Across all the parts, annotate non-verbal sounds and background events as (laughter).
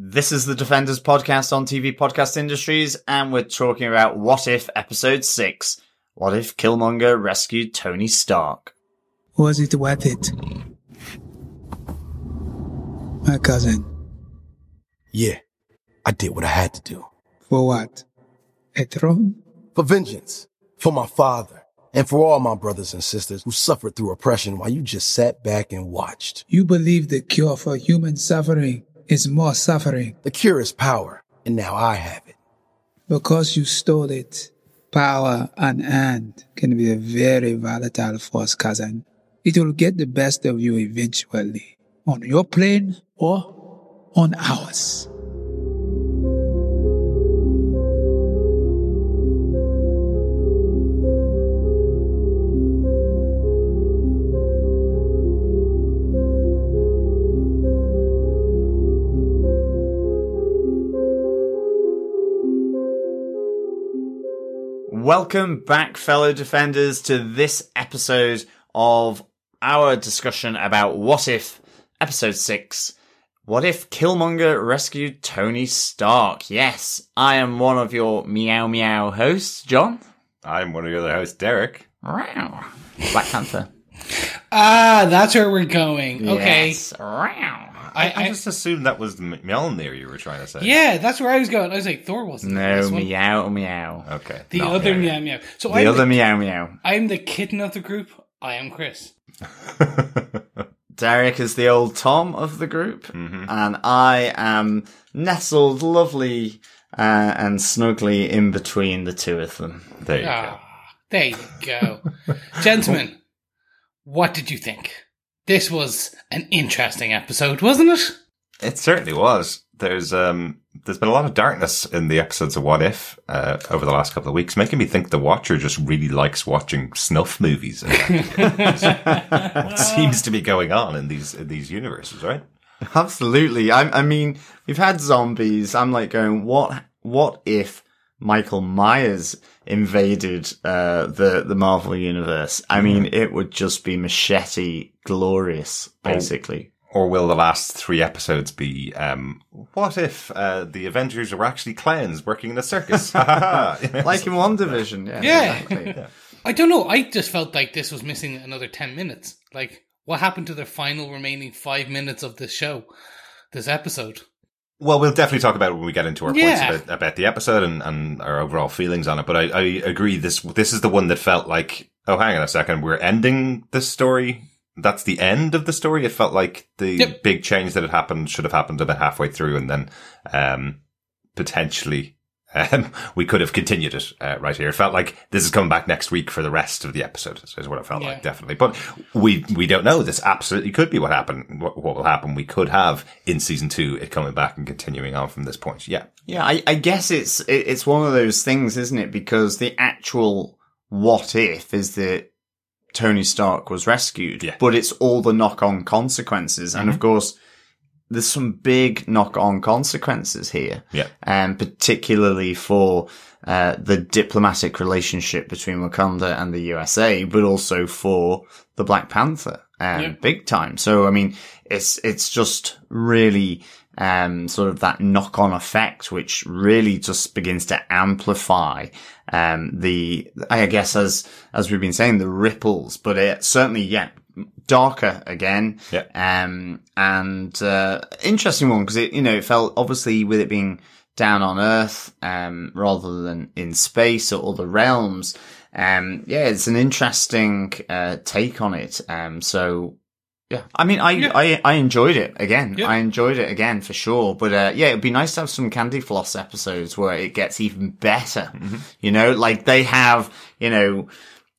This is the Defenders podcast on TV Podcast Industries, and we're talking about What If Episode 6. What if Killmonger rescued Tony Stark? Was it worth it? My cousin. Yeah, I did what I had to do. For what? A throne? For vengeance. For my father. And for all my brothers and sisters who suffered through oppression while you just sat back and watched. You believe the cure for human suffering is more suffering. The cure is power, and now I have it. Because you stole it, power unearned can be a very volatile force, cousin. It will get the best of you eventually, on your plane or on ours. Welcome back, fellow defenders, to this episode of our discussion about What If, episode 6. What if Killmonger rescued Tony Stark? Yes, I am one of your meow meow hosts, John. I'm one of your other hosts, Derek. Wow. Black Panther. Ah, that's where we're going. Okay. Yes. Wow. I, I I, just assumed that was the M- Mjolnir you were trying to say. yeah, that's where I was going. I was like, Thor wasn't. No, this one. meow meow. Okay. The No, other yeah, meow meow. So The I'm other the, meow meow. I'm the kitten of the group. I am Chris. (laughs) Derek is the old Tom of the group, Mhm. and I am nestled lovely uh, and snugly in between the two of them. there you go. Ah, there you go. Gentlemen, (laughs) what did you think? This was an interesting episode, wasn't it? It certainly was. There's um there's been a lot of darkness in the episodes of What If uh, over the last couple of weeks, making me think the Watcher just really likes watching snuff movies. (laughs) what seems to be going on in these in these universes, right? Absolutely. I, I mean, we've had zombies. I'm like going, what? What if Michael Myers invaded uh, the the Marvel universe? I mean, it would just be machete glorious, basically. Or will the last three episodes be um, what if uh, the Avengers were actually clowns working in a circus? (laughs) (laughs) Like in one division, yeah. Yeah. Exactly. I don't know. I just felt like this was missing another 10 minutes. Like, what happened to the final remaining five minutes of this show, this episode? Well, we'll definitely talk about it when we get into our Yeah. points about, about the episode and, and our overall feelings on it. But I, I agree. This this is the one that felt like, oh, hang on a second, we're ending this story. That's the end of the story. It felt like the Yep. big change that had happened should have happened about halfway through, and then um, potentially um, we could have continued it uh, right here. It felt like this is coming back next week for the rest of the episode. Is what it felt Yeah. like, definitely. But we we don't know. This absolutely could be what happened. What, what will happen? We could have in season two it coming back and continuing on from this point. Yeah. Yeah, I, I guess it's it, it's one of those things, isn't it? Because the actual what if is that Tony Stark was rescued, Yeah. but it's all the knock on consequences, and of course, there's some big knock on consequences here, Yeah. and particularly for uh, the diplomatic relationship between Wakanda and the USA, but also for the Black Panther, um, Yeah. big time. So, I mean, it's it's just really um, sort of that knock on effect, which really just begins to amplify um, the, I guess, as as we've been saying, the ripples. But it certainly, yeah, darker again. Yeah. Um, and uh, interesting one because it, you know, it felt obviously with it being down on Earth, um, rather than in space or other realms. Um, yeah, it's an interesting uh, take on it. Um, so yeah, I mean, I, Yeah. I, I enjoyed it again. Yeah. I enjoyed it again for sure. But, uh, yeah, it'd be nice to have some Candy Floss episodes where it gets even better. You know, like they have, you know,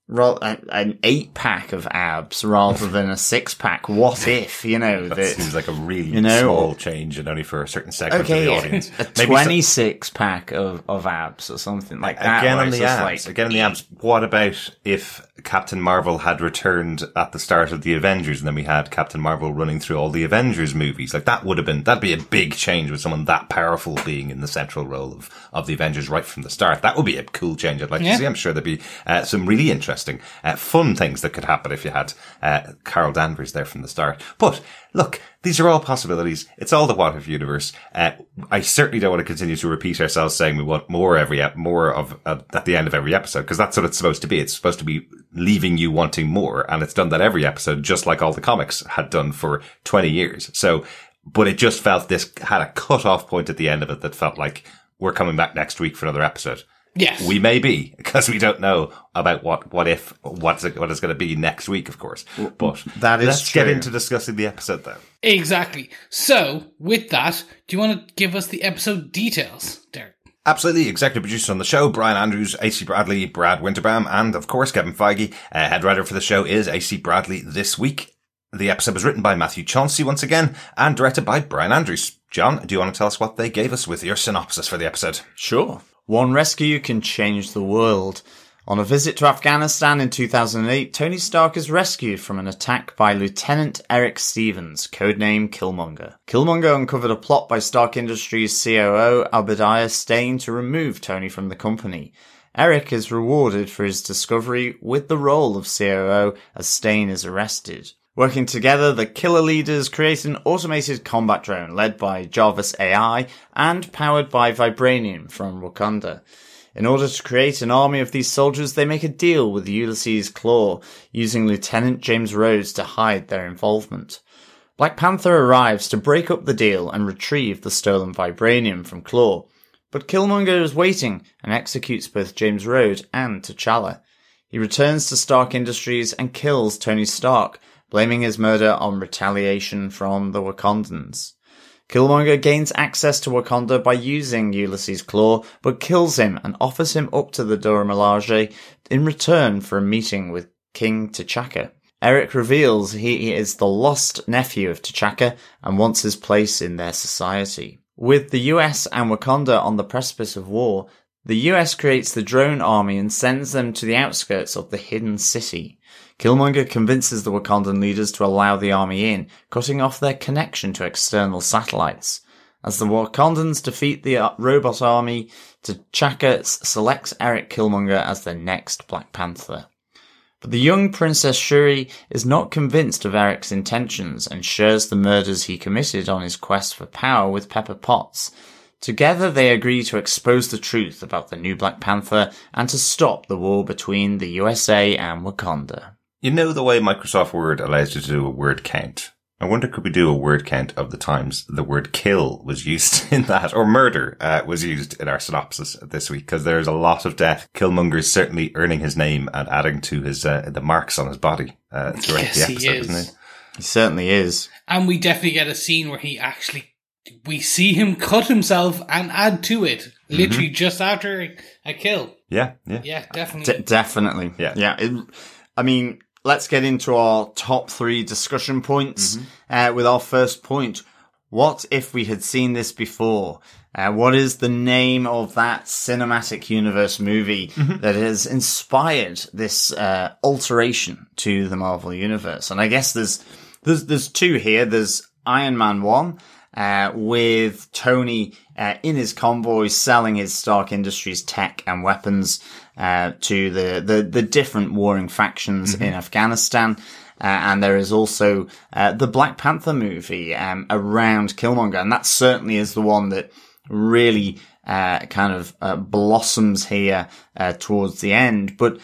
an eight pack of abs rather than a six pack. What if, you know, That that, seems like a really you know, small change and only for a certain segment okay, of the audience. (laughs) a Maybe so- 26 pack of, of abs or something like that. Again on the abs. like- Again on the abs. What about if Captain Marvel had returned at the start of the Avengers and then we had Captain Marvel running through all the Avengers movies? Like that would have been, that'd be a big change with someone that powerful being in the central role of, of the Avengers right from the start. That would be a cool change I'd like Yeah. to see. I'm sure there'd be uh, some really interesting, uh, fun things that could happen if you had uh, Carol Danvers there from the start. But look, these are all possibilities. It's all the what if universe. Uh, I certainly don't want to continue to repeat ourselves saying we want more every ep- more of uh, at the end of every episode because that's what it's supposed to be. It's supposed to be leaving you wanting more, and it's done that every episode, just like all the comics had done for twenty years. So, but it just felt this had a cut off point at the end of it that felt like we're coming back next week for another episode. Yes. We may be because we don't know about what what if what's it, what it's going to be next week, of course. But that is let's get into discussing the episode then. Exactly. So, with that, do you want to give us the episode details, Derek? Absolutely. Executive producer on the show, Brian Andrews, AC Bradley, Brad Winderbaum, and of course Kevin Feige. Uh, head writer for the show is AC Bradley this week. The episode was written by Matthew Chauncey once again and directed by Brian Andrews. John, do you want to tell us what they gave us with your synopsis for the episode? Sure. One rescue can change the world. On a visit to Afghanistan in 2008, Tony Stark is rescued from an attack by Lieutenant Eric Stevens, codename Killmonger. Killmonger uncovered a plot by Stark Industries COO Obadiah Stane to remove Tony from the company. Eric is rewarded for his discovery with the role of COO as Stane is arrested. Working together, the killer leaders create an automated combat drone led by Jarvis AI and powered by Vibranium from Wakanda. In order to create an army of these soldiers, they make a deal with Ulysses Klaue, using Lieutenant James Rhodes to hide their involvement. Black Panther arrives to break up the deal and retrieve the stolen vibranium from Klaue, but Killmonger is waiting and executes both James Rhodes and T'Challa. He returns to Stark Industries and kills Tony Stark, blaming his murder on retaliation from the Wakandans. Killmonger gains access to Wakanda by using Ulysses' claw, but kills him and offers him up to the Dora Milaje in return for a meeting with King T'Chaka. Eric reveals he is the lost nephew of T'Chaka and wants his place in their society. With the US and Wakanda on the precipice of war, the US creates the drone army and sends them to the outskirts of the hidden city. Killmonger convinces the Wakandan leaders to allow the army in, cutting off their connection to external satellites. As the Wakandans defeat the uh, robot army, T'Chaka selects Eric Killmonger as the next Black Panther. But the young Princess Shuri is not convinced of Eric's intentions and shares the murders he committed on his quest for power with Pepper Potts. Together they agree to expose the truth about the new Black Panther and to stop the war between the USA and Wakanda. You know the way Microsoft Word allows you to do a word count. I wonder could we do a word count of the times the word kill was used (laughs) in that, or murder uh, was used in our synopsis this week, because there's a lot of death. Killmonger is certainly earning his name and adding to his uh, the marks on his body uh, throughout Yes, the he episode, is. isn't he? He certainly is. And we definitely get a scene where he actually, we see him cut himself and add to it, literally just after a kill. Yeah, yeah. Yeah, definitely. D- definitely. Yeah. Yeah. It, I mean, let's get into our top three discussion points uh, with our first point. What if we had seen this before? Uh, what is the name of that cinematic universe movie that has inspired this uh, alteration to the Marvel universe? And I guess there's there's there's two here. There's Iron Man one uh, with Tony uh, in his convoy selling his Stark Industries tech and weapons uh, to the, the the different warring factions in Afghanistan. Uh, and there is also uh, the Black Panther movie um, around Killmonger, and that certainly is the one that really uh, kind of uh, blossoms here uh, towards the end. But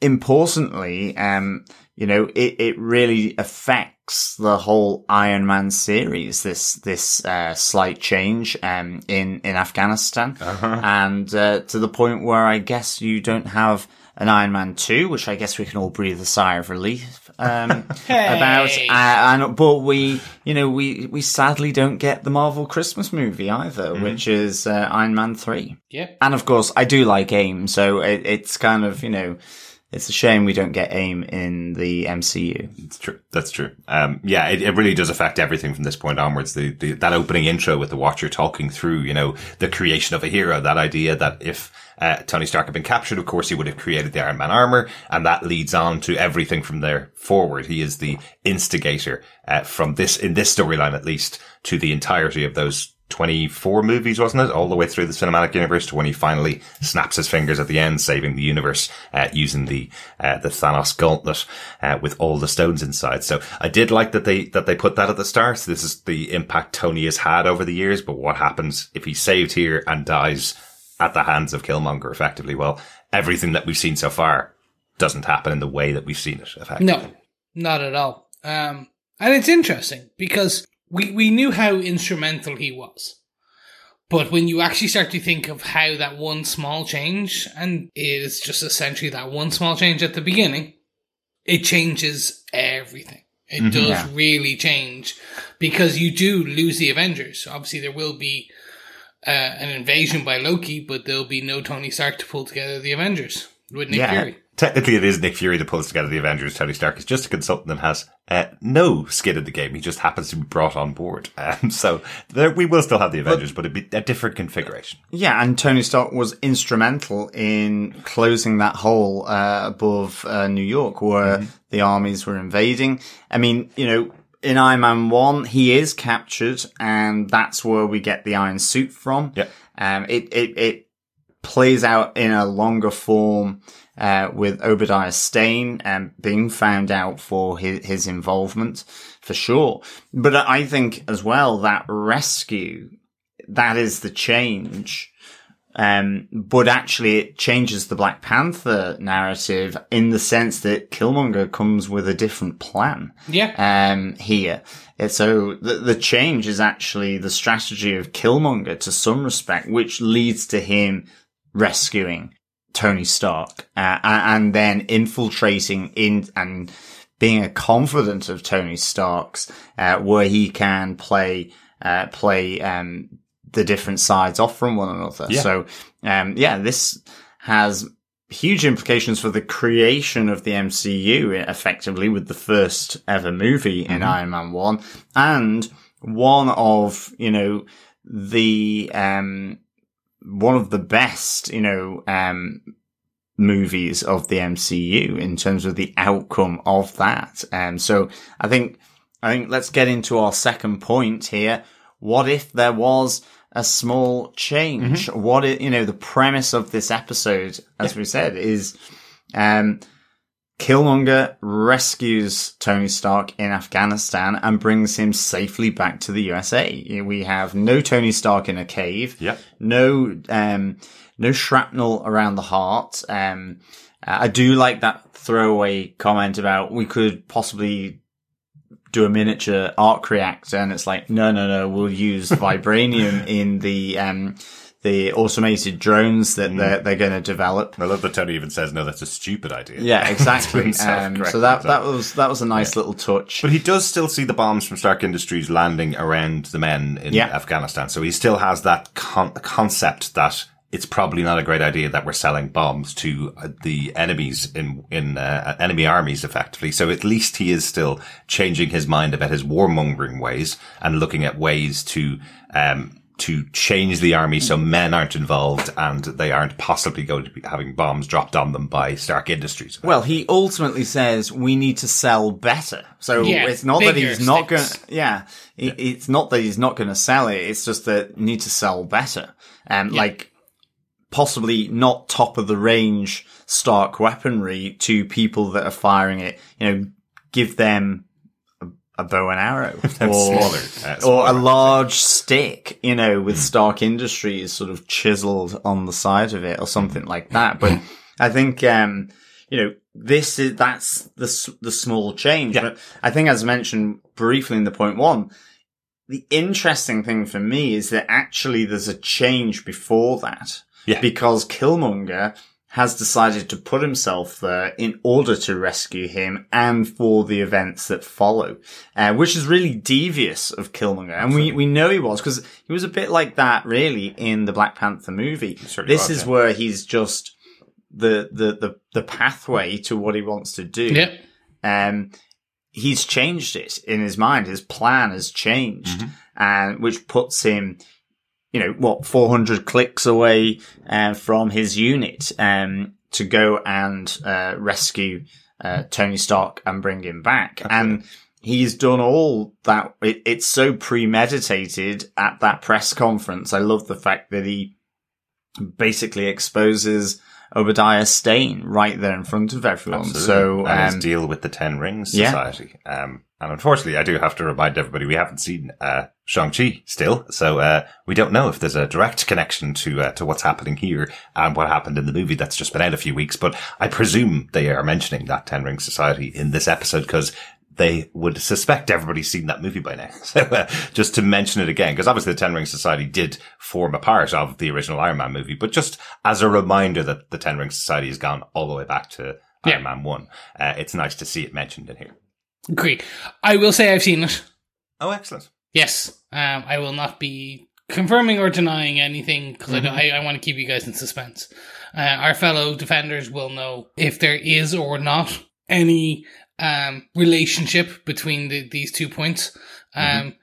importantly, um, you know, it, it really affects the whole Iron Man series. This this uh, slight change um, in in Afghanistan, and uh, to the point where I guess you don't have an Iron Man two, which I guess we can all breathe a sigh of relief um, (laughs) about. Uh, and but we, you know, we we sadly don't get the Marvel Christmas movie either, which is uh, Iron Man three. Yep. And of course, I do like AIM, so it, it's kind of, you know, it's a shame we don't get AIM in the MCU. It's true. That's true. Um, yeah, it, it really does affect everything from this point onwards. The, the, that opening intro with the Watcher talking through, you know, the creation of a hero, that idea that if, uh, Tony Stark had been captured, of course, he would have created the Iron Man armor, and that leads on to everything from there forward. He is the instigator, uh, from this, in this storyline at least, to the entirety of those 24 movies, wasn't it? All the way through the cinematic universe to when he finally snaps his fingers at the end, saving the universe, uh, using the, uh, the Thanos gauntlet, uh, with all the stones inside. So I did like that they, that they put that at the start. This is the impact Tony has had over the years, but what happens if he's saved here and dies at the hands of Killmonger effectively? Well, everything that we've seen so far doesn't happen in the way that we've seen it effectively. No, not at all. Um, and it's interesting because we, we knew how instrumental he was. But when you actually start to think of how that one small change, and it is just essentially that one small change at the beginning, it changes everything. It does Yeah. really change because you do lose the Avengers. Obviously, there will be uh, an invasion by Loki, but there'll be no Tony Stark to pull together the Avengers with Nick Yeah. Fury. Technically, it is Nick Fury that pulls together the Avengers. Tony Stark is just a consultant that has uh, no skin in the game. He just happens to be brought on board. (laughs) Um, so there, we will still have the Avengers, but, it'd be a different configuration. Yeah, and Tony Stark was instrumental in closing that hole uh, above uh, New York where the armies were invading. I mean, you know, in Iron Man 1, he is captured, and that's where we get the Iron Suit from. Yep. Um, it, it, it plays out in a longer form uh, with Obadiah Stane um, being found out for his, his involvement, for sure. But I think as well that rescue, that is the change. Um, but actually it changes the Black Panther narrative in the sense that Killmonger comes with a different plan Yeah. um, here. So the, the change is actually the strategy of Killmonger to some respect, which leads to him rescuing Tony Stark uh, and then infiltrating in and being a confidant of Tony Stark's, uh, where he can play uh, play um, the different sides off from one another. Yeah. So um, yeah, this has huge implications for the creation of the MCU effectively with the first ever movie in Iron Man 1 and one of, you know, the, um, one of the best, you know, um, movies of the MCU in terms of the outcome of that. Um, so I think, I think let's get into our second point here. What if there was a small change? What it, you know, the premise of this episode, as we said, is, um, Killmonger rescues Tony Stark in Afghanistan and brings him safely back to the USA. We have no Tony Stark in a cave. Yep. No, um, no shrapnel around the heart. Um, I do like that throwaway comment about we could possibly do a miniature arc reactor and it's like, no, no, no, we'll use (laughs) vibranium in the, um, the automated drones that they're, they're going to develop. I love that Tony even says, no, that's a stupid idea. Yeah, (laughs) exactly. um, so that, that was, that was a nice little touch. But he does still see the bombs from Stark Industries landing around the men in Yeah. Afghanistan. So he still has that con- concept that it's probably not a great idea that we're selling bombs to uh, the enemies in in uh, enemy armies effectively. So at least he is still changing his mind about his warmongering ways and looking at ways to um to change the army so men aren't involved and they aren't possibly going to be having bombs dropped on them by Stark Industries. Well, he ultimately says we need to sell better. So Yeah, it's not that bigger he's not going. sticks. to Yeah, it, it's not that he's not going to sell it. It's just that you need to sell better. Um, like possibly not top of the range Stark weaponry to people that are firing it. You know, give them a, bow and arrow (laughs) or, smaller, or a large stick. You know, with Stark Industries sort of chiseled on the side of it or something like that. But I think. um you know, this is, that's the, the small change. Yeah. But I think as mentioned briefly in the point one, the interesting thing for me is that actually there's a change before that. Yeah. Because Killmonger has decided to put himself there in order to rescue him and for the events that follow, uh, which is really devious of Killmonger. And we, we know he was because he was a bit like that really in the Black Panther movie. This was, is yeah. where he's just the, the, the, the pathway to what he wants to do Yep. um, he's changed it in his mind. His plan has changed, and which puts him, you know, what 400 clicks away uh, from his unit um, to go and uh, rescue uh, Tony Stark and bring him back. And he's done all that. It, it's so premeditated at that press conference. I love the fact that he basically exposes Obadiah Stane right there in front of everyone. Absolutely. So, and his um, deal with the Ten Rings yeah. Society. Um, and unfortunately, I do have to remind everybody we haven't seen uh, Shang Chi still, so uh, we don't know if there's a direct connection to uh, to what's happening here and what happened in the movie that's just been out a few weeks. But I presume they are mentioning that Ten Ring Society in this episode because they would suspect everybody's seen that movie by now. (laughs) So uh, just to mention it again, because obviously the Ten Ring Society did form a part of the original Iron Man movie, but just as a reminder that the Ten Ring Society has gone all the way back to Yeah. Iron Man 1, uh, it's nice to see it mentioned in here. Great. I will say I've seen it. Oh, excellent. Yes. Um, I will not be confirming or denying anything because Mm-hmm. I, I want to keep you guys in suspense. Uh, our fellow defenders will know if there is or not any um, relationship between the, these two points. Mm-hmm. Um,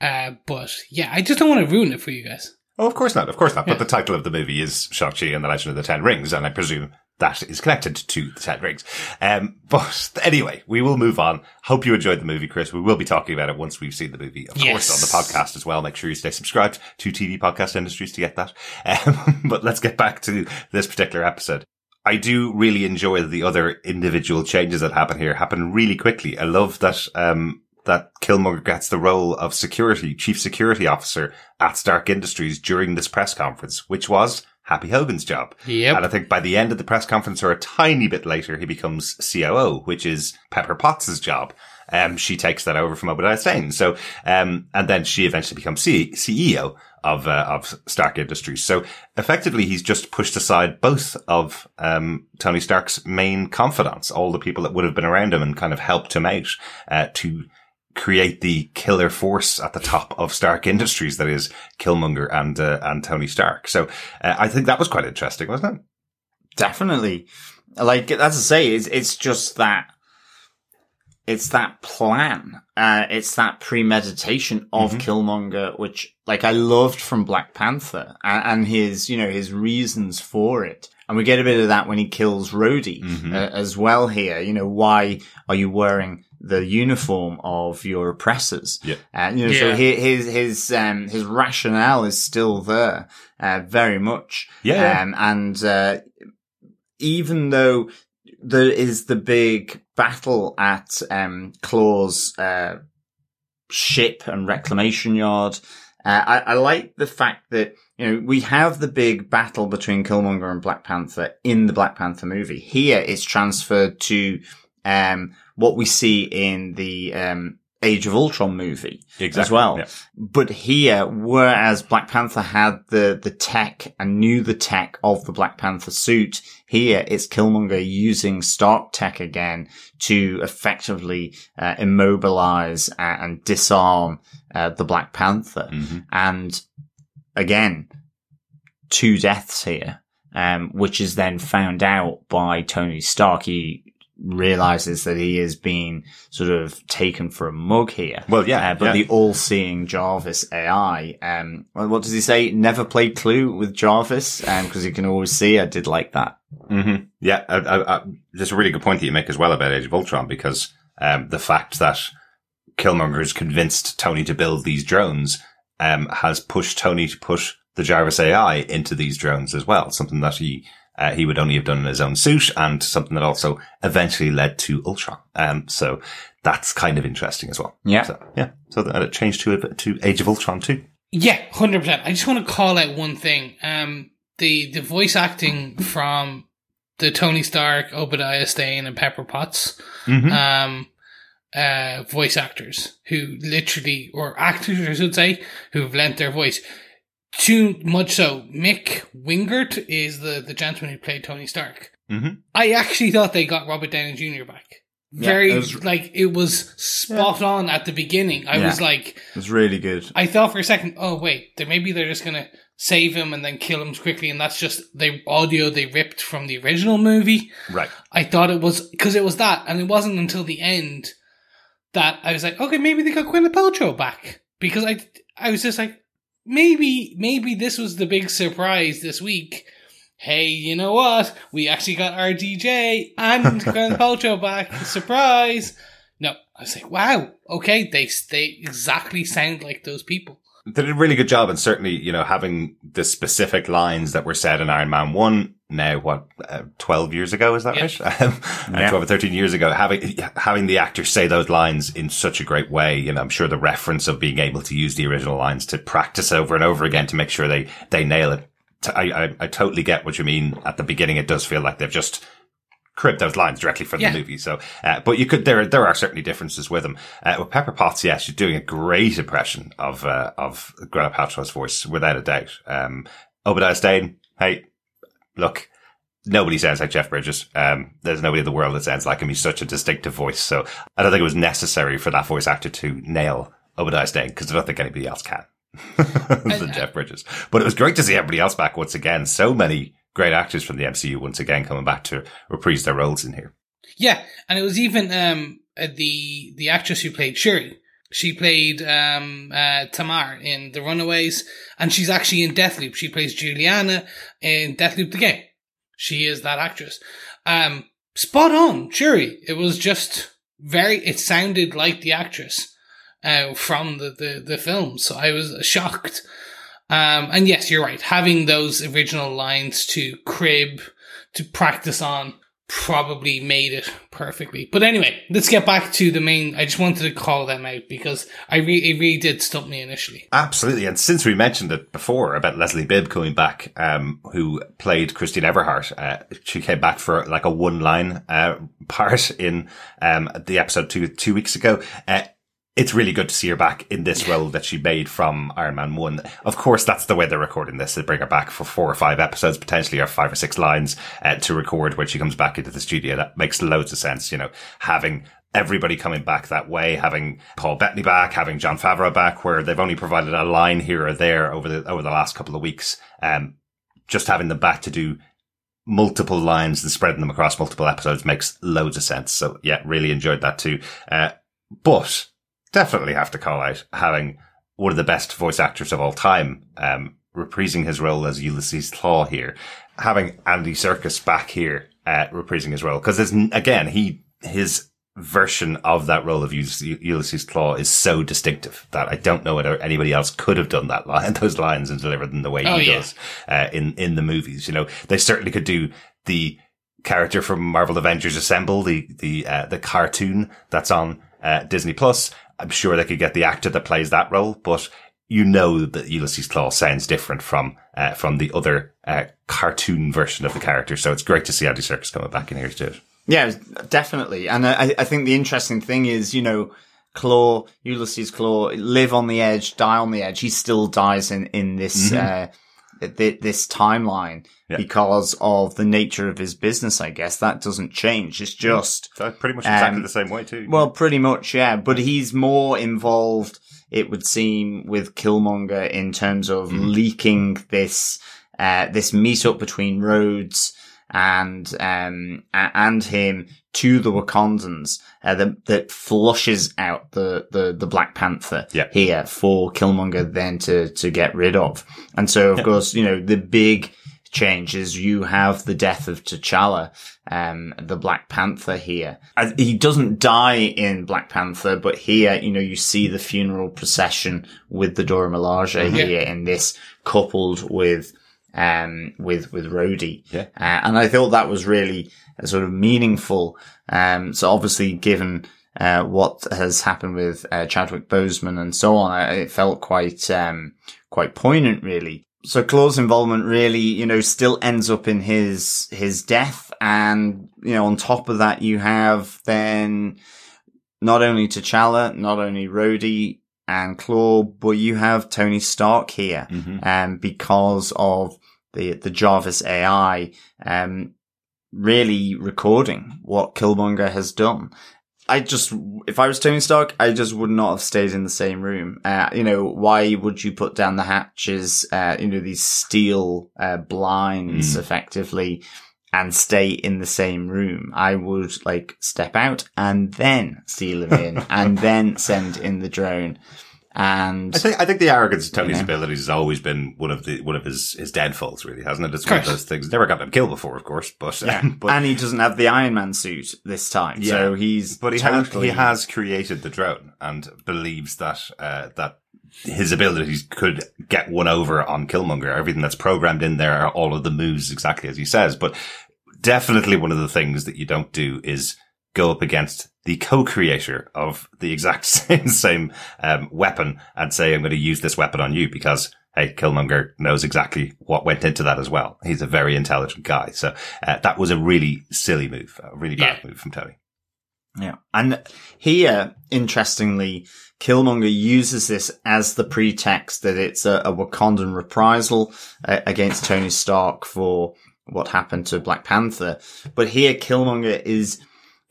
uh, but yeah, I just don't want to ruin it for you guys. Oh, of course not. Of course not. Yeah. But the title of the movie is Shang-Chi and the Legend of the Ten Rings, and I presume that is connected to the Ten Rings. Um, but anyway, we will move on. Hope you enjoyed the movie, Chris. We will be talking about it once we've seen the movie, of Yes. course, on the podcast as well. Make sure you stay subscribed to TV Podcast Industries to get that. Um, (laughs) but let's get back to this particular episode. I do really enjoy the other individual changes that happen here happen really quickly. I love that, um, that Killmonger gets the role of security, chief security officer at Stark Industries during this press conference, which was Happy Hogan's job. Yep. And I think by the end of the press conference or a tiny bit later, he becomes COO, which is Pepper Potts' job. Um, she takes that over from Obadiah Stane. So, um, and then she eventually becomes C- CEO of, uh, of Stark Industries. So effectively, he's just pushed aside both of, um, Tony Stark's main confidants, all the people that would have been around him and kind of helped him out, uh, to create the killer force at the top of Stark Industries that is Killmonger and, uh, and Tony Stark. So, uh, I think that was quite interesting, wasn't it? definitely. Like as I say, it's it's just that it's that plan. Uh, it's that premeditation of Killmonger, which like I loved from Black Panther and, and his you know his reasons for it. And we get a bit of that when he kills Rhodey Mhm. uh, as well here. You know, why are you wearing the uniform of your oppressors? Yeah. And, you know, so Yeah. hi- his, his, um, his rationale is still there, uh, very much. Yeah, yeah. Um, and, uh, even though there is the big battle at, um, Klaue's, uh, ship and reclamation yard, uh, I, I like the fact that, you know, we have the big battle between Killmonger and Black Panther in the Black Panther movie. Here it's transferred to, um, what we see in the, um, Age of Ultron movie as well. Yeah. But here, whereas Black Panther had the, the tech and knew the tech of the Black Panther suit, here it's Killmonger using Stark tech again to effectively uh, immobilize and disarm uh, the Black Panther. Mhm. And again, two deaths here, um, which is then found out by Tony Stark. He realizes that he is being sort of taken for a mug here. Well, yeah, Uh, but yeah. the all-seeing Jarvis AI, um, what does he say? Never play Clue with Jarvis, um, because he can always see. I did like that. hmm Yeah, I, I, I, there's a really good point that you make as well about Age of Ultron because um, the fact that Killmonger has convinced Tony to build these drones um, has pushed Tony to push the Jarvis AI into these drones as well. Something that he uh, he would only have done in his own suit, and something that also eventually led to Ultron. Um, so that's kind of interesting as well. Yeah. So, yeah. So that it changed to to Age of Ultron too. Yeah, hundred percent. I just want to call out one thing. Um, the the voice acting from the Tony Stark, Obadiah Stane, and Pepper Potts, Mm-hmm. um, uh, voice actors who literally, or actors, I should say, who've lent their voice. Too much so. Mick Wingert is the the gentleman who played Tony Stark. Mhm. I actually thought they got Robert Downey Jr. back. Yeah, Very it was- like it was spot on at the beginning. I Yeah. was like, It was really good. I thought for a second, oh wait, they maybe they're just gonna save him and then kill him quickly, and that's just the audio they ripped from the original movie. Right. I thought it was because it was that, and it wasn't until the end that I was like, okay, maybe they got Gwyneth Paltrow back because I I was just like, maybe maybe this was the big surprise this week. Hey, you know what? We actually got RDJ and (laughs) Gwyneth Paltrow back. Surprise! No, I was like, wow, okay, they they exactly sound like those people. They did a really good job, and certainly, you know, having the specific lines that were said in Iron Man 1 now, what, uh, 12 years ago, is that Yeah. right? (laughs) Um, uh, 12 or 13 years ago, having, having the actor say those lines in such a great way, you know, I'm sure the reference of being able to use the original lines to practice over and over again to make sure they, they nail it. I I totally get what you mean. At the beginning, it does feel like they've just cribbed those lines directly from Yeah. the movie. So, uh, but you could, there, there are certainly differences with them. Uh, with Pepper Potts, yes, she's doing a great impression of, uh, of Gwyneth Paltrow's voice, without a doubt. Um, Obadiah Stane, hey, look, nobody sounds like Jeff Bridges. Um, there's nobody in the world that sounds like him. He's such a distinctive voice. So I don't think it was necessary for that voice actor to nail Obadiah Stane because I don't think anybody else can (laughs) than Jeff Bridges. But it was great to see everybody else back once again. So many great actors from the MCU once again coming back to reprise their roles in here. Yeah, and it was even um uh, the the actress who played Shuri. She played um uh, Tamar in The Runaways, and she's actually in Deathloop. She plays Juliana in Deathloop the game. She is that actress. Um, spot on, Shuri. It was just very. It sounded like the actress uh, from the, the the film, so I was shocked. Um, and yes, you're right. Having those original lines to crib, to practice on, probably made it perfectly. But anyway, let's get back to the main. I just wanted to call them out because I re- it really did stump me initially. Absolutely. And since we mentioned it before about Leslie Bibb coming back, um, who played Christine Everhart, uh, she came back for like a one line, uh, part in, um, the episode two, two weeks ago. Uh, it's really good to see her back in this role that she made from Iron Man 1. Of course, that's the way they're recording this. They bring her back for four or five episodes, potentially, or five or six lines uh, to record when she comes back into the studio. That makes loads of sense, you know, having everybody coming back that way, having Paul Bettany back, having Jon Favreau back, where they've only provided a line here or there over the, over the last couple of weeks. Um, just having them back to do multiple lines and spreading them across multiple episodes makes loads of sense. So yeah, really enjoyed that too. Uh, but definitely have to call out having one of the best voice actors of all time, um, reprising his role as Ulysses Klaue here, having Andy Serkis back here, uh, reprising his role. Cause there's, again, he, his version of that role of Ulysses Ulysses Klaue is so distinctive that I don't know whether anybody else could have done that line, (laughs) those lines and delivered them the way Oh, he yeah. does, uh, in, in the movies. You know, they certainly could do the character from Marvel Avengers Assemble, the, the, uh, the cartoon that's on, uh, Disney Plus. I'm sure they could get the actor that plays that role, but you know that Ulysses Klaue sounds different from, uh, from the other, uh, cartoon version of the character. So it's great to see Andy Serkis coming back in here to do it. Yeah, definitely. And I, I think the interesting thing is, you know, Klaue, Ulysses Klaue, live on the edge, die on the edge. He still dies in, in this, uh, th- this timeline Yeah. because of the nature of his business, I guess. That doesn't change. It's just, So pretty much exactly Um, the same way too. well, pretty much, yeah. But he's more involved, it would seem, with Killmonger in terms of leaking this, uh, this meetup between Rhodes and, um, and him to the Wakandans, uh, that, that flushes out the, the, the Black Panther Yeah. here for Killmonger then to, to get rid of. And so, of course, you know, the big, change is you have the death of T'Challa, um, the Black Panther here. Uh, He doesn't die in Black Panther, but here, you know, you see the funeral procession with the Dora Milaje Mm-hmm. here in this coupled with, um, with, with Rhodey. Yeah. Uh, and I thought that was really sort of meaningful. Um, so obviously given, uh, what has happened with, uh, Chadwick Boseman and so on, it felt quite, um, quite poignant really. So Klaue's involvement really, you know, still ends up in his, his death. And, you know, on top of that, you have then not only T'Challa, not only Rhodey and Klaue, but you have Tony Stark here, Mhm. um, because of the, the Jarvis AI, um, really recording what Killmonger has done. I just, if I was Tony Stark, I just would not have stayed in the same room. Uh, you know, why would you put down the hatches, uh, you know, these steel, uh, blinds Mm. effectively and stay in the same room? I would like step out and then seal him in (laughs) and then send in the drone. And I think I think the arrogance of Tony's Yeah. abilities has always been one of the one of his his downfalls, really, hasn't it? It's one of those things. Never got him killed before, of course, but yeah, (laughs) but and he doesn't have the Iron Man suit this time, so he's but he totally, has he has created the drone and believes that uh, that his abilities could get one over on Killmonger. Everything that's programmed in there are all of the moves exactly as he says. But definitely one of the things that you don't do is go up against the co-creator of the exact (laughs) same same um, weapon and say, "I'm going to use this weapon on you," because hey, Killmonger knows exactly what went into that as well. He's a very intelligent guy, so uh, that was a really silly move, a really bad Yeah. move from Tony. Yeah. And here, interestingly, Killmonger uses this as the pretext that it's a, a Wakandan reprisal uh, against Tony Stark for what happened to Black Panther. But here, Killmonger is,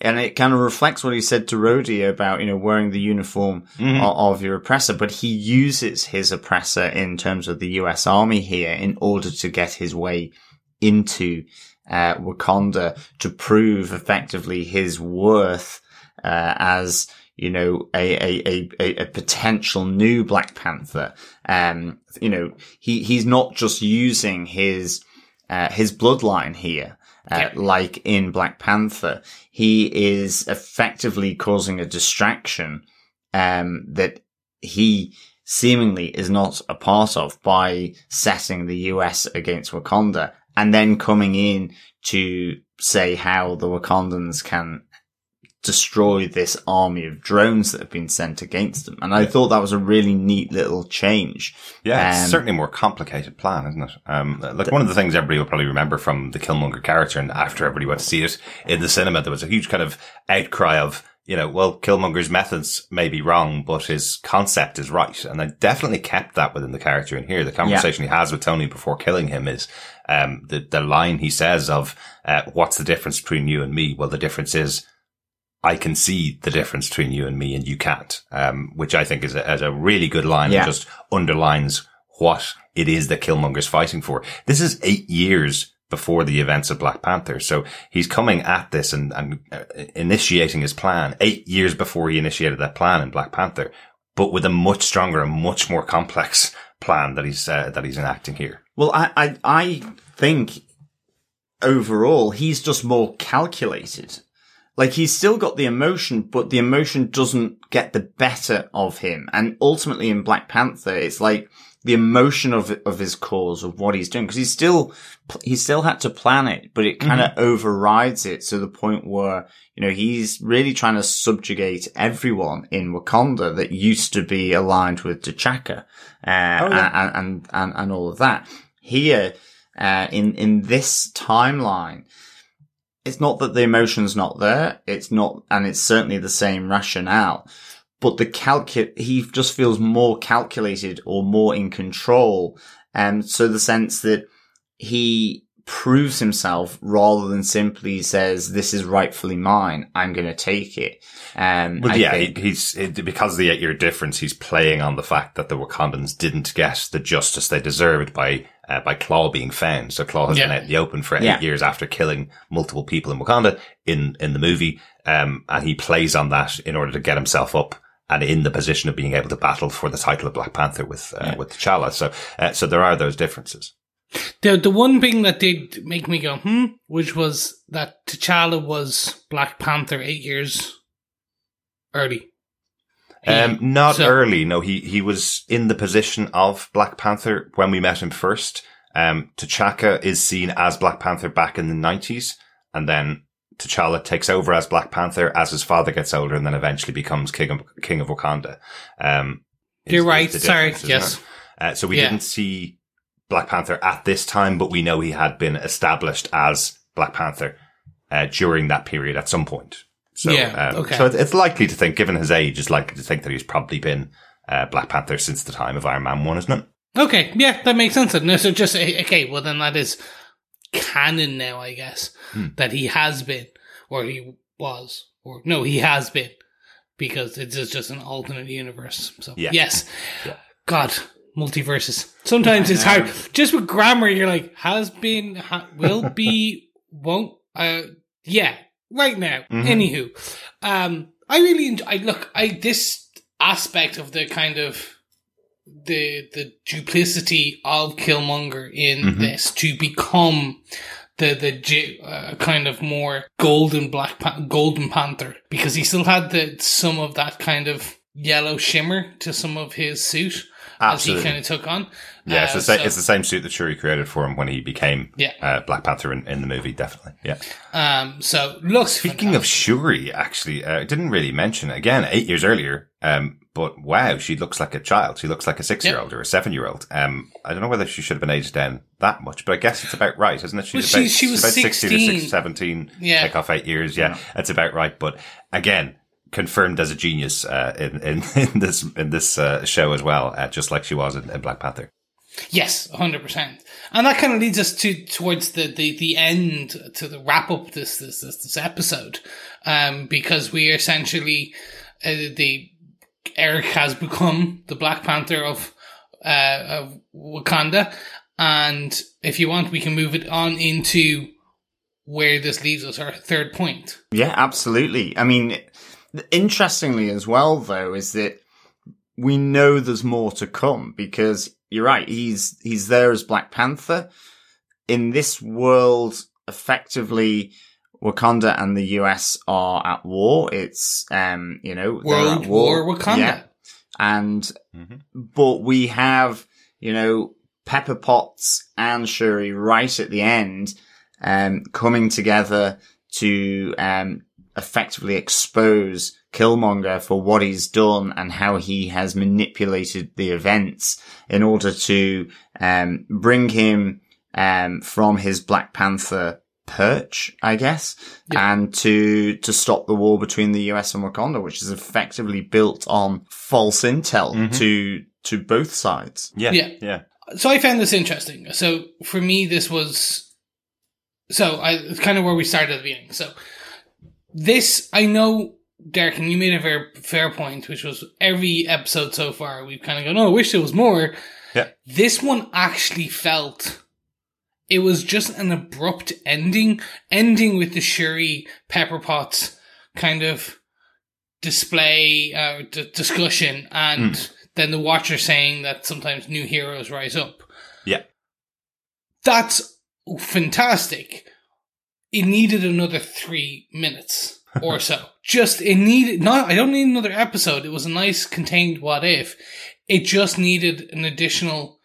and it kind of reflects what he said to Rhodey about, you know, wearing the uniform o- of your oppressor, but he uses his oppressor in terms of the US Army here in order to get his way into uh, Wakanda to prove effectively his worth uh, as you know a, a a a a potential new Black Panther. Um, you know he he's not just using his uh, his bloodline here. Uh, Yeah. like in Black Panther, he is effectively causing a distraction um, that he seemingly is not a part of by setting the US against Wakanda and then coming in to say how the Wakandans can destroy this army of drones that have been sent against them. And I thought that was a really neat little change. Yeah, it's Um, certainly a more complicated plan, isn't it? Um, like one of the things everybody will probably remember from the Killmonger character, and after everybody went to see it in the cinema, there was a huge kind of outcry of, you know, well, Killmonger's methods may be wrong, but his concept is right. And I definitely kept that within the character in here. The conversation he has with Tony before killing him is, um, the, the line he says of, uh, what's the difference between you and me? Well, the difference is, I can see the difference between you and me and you can't, um, which I think is a, is a really good line Yeah. and just underlines what it is that Killmonger's fighting for. This is eight years before the events of Black Panther. So he's coming at this and, and uh, initiating his plan eight years before he initiated that plan in Black Panther, but with a much stronger and much more complex plan that he's, uh, that he's enacting here. Well, I, I, I think overall he's just more calculated. Like he's still got the emotion, but the emotion doesn't get the better of him. And ultimately in Black Panther, it's like the emotion of of his cause of what he's doing because he's still he still had to plan it, but it kind of overrides it to the point where you know he's really trying to subjugate everyone in Wakanda that used to be aligned with T'Chaka, uh, and, and and and all of that. Here, uh, in in this timeline, it's not that the emotion's not there. It's not, and it's certainly the same rationale. But the calcu- he just feels more calculated or more in control. And so the sense that he proves himself rather than simply says, this is rightfully mine. I'm going to take it. Um, Well, I yeah, think- he's it, because of the eight year difference. He's playing on the fact that the Wakandans didn't get the justice they deserved by uh, by Klaue being found. So Klaue has Yeah. been out in the open for eight Yeah. years after killing multiple people in Wakanda in in the movie, um, and he plays on that in order to get himself up. And in the position of being able to battle for the title of Black Panther with uh, with T'Challa, so uh, so there are those differences. The the one thing that did make me go hmm, which was that T'Challa was Black Panther eight years early. Um, not so- early. No, he, he was in the position of Black Panther when we met him first. Um, T'Chaka is seen as Black Panther back in the nineties, and then T'Challa takes over as Black Panther as his father gets older, and then eventually becomes king of King of Wakanda. Um, You're right. Sorry. Yes. Uh, so we Yeah. didn't see Black Panther at this time, but we know he had been established as Black Panther uh, during that period at some point. So, Yeah, um, okay. so it's- it's likely to think, given his age, it's likely to think that he's probably been uh, Black Panther since the time of Iron Man One, isn't it? Okay, yeah, that makes sense. No, so just eh, okay. Well, then that is canon now, I guess, Hmm. that he has been, or he was, or no, he has been, because it's just, just an alternate universe. So Yeah. yes, Yeah. God, multiverses. Sometimes it's hard. (laughs) Just with grammar, you're like has been, ha- will be, won't. Uh, yeah, right now. Mhm. Anywho, um, I really enjoy. I look. I this. aspect of the kind of the the duplicity of Killmonger in Mhm. this to become the the uh, kind of more golden black golden panther because he still had the some of that kind of yellow shimmer to some of his suit as he kind of took on. Yeah, it's Uh, the, same, so- it's the same suit that Shuri created for him when he became Yeah. uh, Black Panther in, in the movie, definitely. Yeah. um. So looks Speaking of. Shuri, actually, uh, I didn't really mention again eight years earlier. Um, but wow, she looks like a child. She looks like a six-year-old or a seven-year-old. Um, I don't know whether she should have been aged down that much, but I guess it's about right, isn't it? She's Well, about, she- she was about 16 or 16. 6, 17. Yeah. Take off eight years. Yeah, that's about right. But again, confirmed as a genius uh, in, in (laughs) in this in this uh, show as well, uh, just like she was in, in Black Panther. Yes, hundred percent, and that kind of leads us to towards the, the, the end to the wrap up this this this, this episode, um, because we are essentially uh, the Eric has become the Black Panther of uh, of Wakanda, and if you want, we can move it on into where this leaves us. Our third point. Yeah, absolutely. I mean, interestingly as well, though, is that we know there's more to come because you're right. He's, he's there as Black Panther in this world. Effectively, Wakanda and the US are at war. It's, um, you know, they're World at War Wakanda. Yeah. And, Mhm. but we have, you know, Pepper Potts and Shuri right at the end, um, coming together to, um, effectively expose Killmonger for what he's done and how he has manipulated the events in order to, um, bring him, um, from his Black Panther perch, I guess, and to, to stop the war between the US and Wakanda, which is effectively built on false intel Mhm. to, to both sides. Yeah, Yeah. yeah. so I found this interesting. So for me, this was so I it's kind of where we started at the beginning. So this I know, Derek, and you made a very fair point, which was every episode so far we've kind of gone, "Oh, I wish there was more." Yeah. This one actually felt it was just an abrupt ending, ending with the Shuri Pepper Potts kind of display uh, d- discussion, and then the Watcher saying that sometimes new heroes rise up. Yeah. That's fantastic. It needed another three minutes or so. (laughs) Just it needed not. I don't need another episode. It was a nice contained what if. It just needed an additional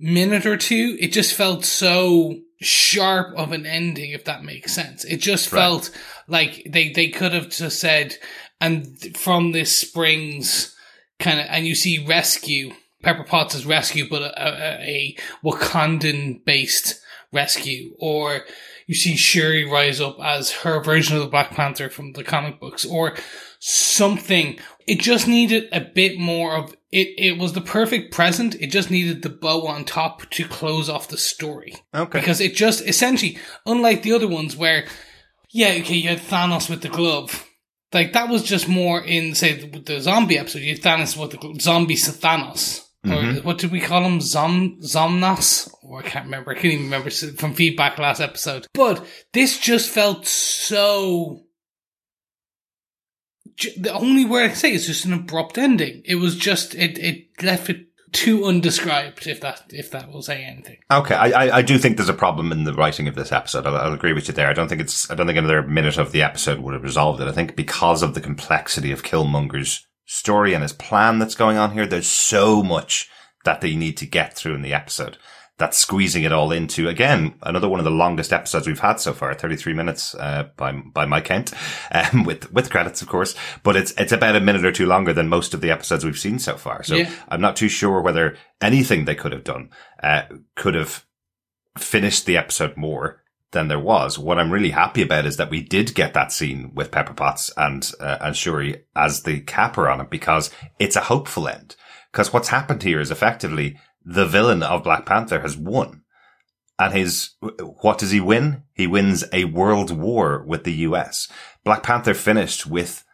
minute or two. It just felt so sharp of an ending, if that makes sense. It just Right. felt like they they could have just said, and from this springs kind of, and you see rescue. Pepper Potts is rescue, but a, a, a Wakandan based rescue, or you see Shuri rise up as her version of the Black Panther from the comic books, or something. It just needed a bit more of it. It was the perfect present. It just needed the bow on top to close off the story Okay. because it just essentially, unlike the other ones where, yeah, okay, you had Thanos with the glove. Like that was just more in say the, the zombie episode. You had Thanos with the zombie Thanos. Or what did we call him? Zom Zomnas? Or oh, I can't remember. I can't even remember from feedback last episode. But this just felt so. The only word I can say is just an abrupt ending. It was just it. It left it too undescribed. If that if that will say anything. Okay, I, I, I do think there's a problem in the writing of this episode. I'll, I'll agree with you there. I don't think it's, I don't think another minute of the episode would have resolved it. I think because of the complexity of Killmonger's story and his plan that's going on here, there's so much that they need to get through in the episode. That's squeezing it all into again another one of the longest episodes we've had so far, 33 minutes uh, by by my count, (laughs) um, with with credits of course. But it's it's about a minute or two longer than most of the episodes we've seen so far. So Yeah. I'm not too sure whether anything they could have done uh, could have finished the episode more than there was. What I'm really happy about is that we did get that scene with Pepper Potts and uh, and Shuri as the capper on it because it's a hopeful end. Because what's happened here is effectively the villain of Black Panther has won. And his, what does he win? He wins a world war with the US. Black Panther finished with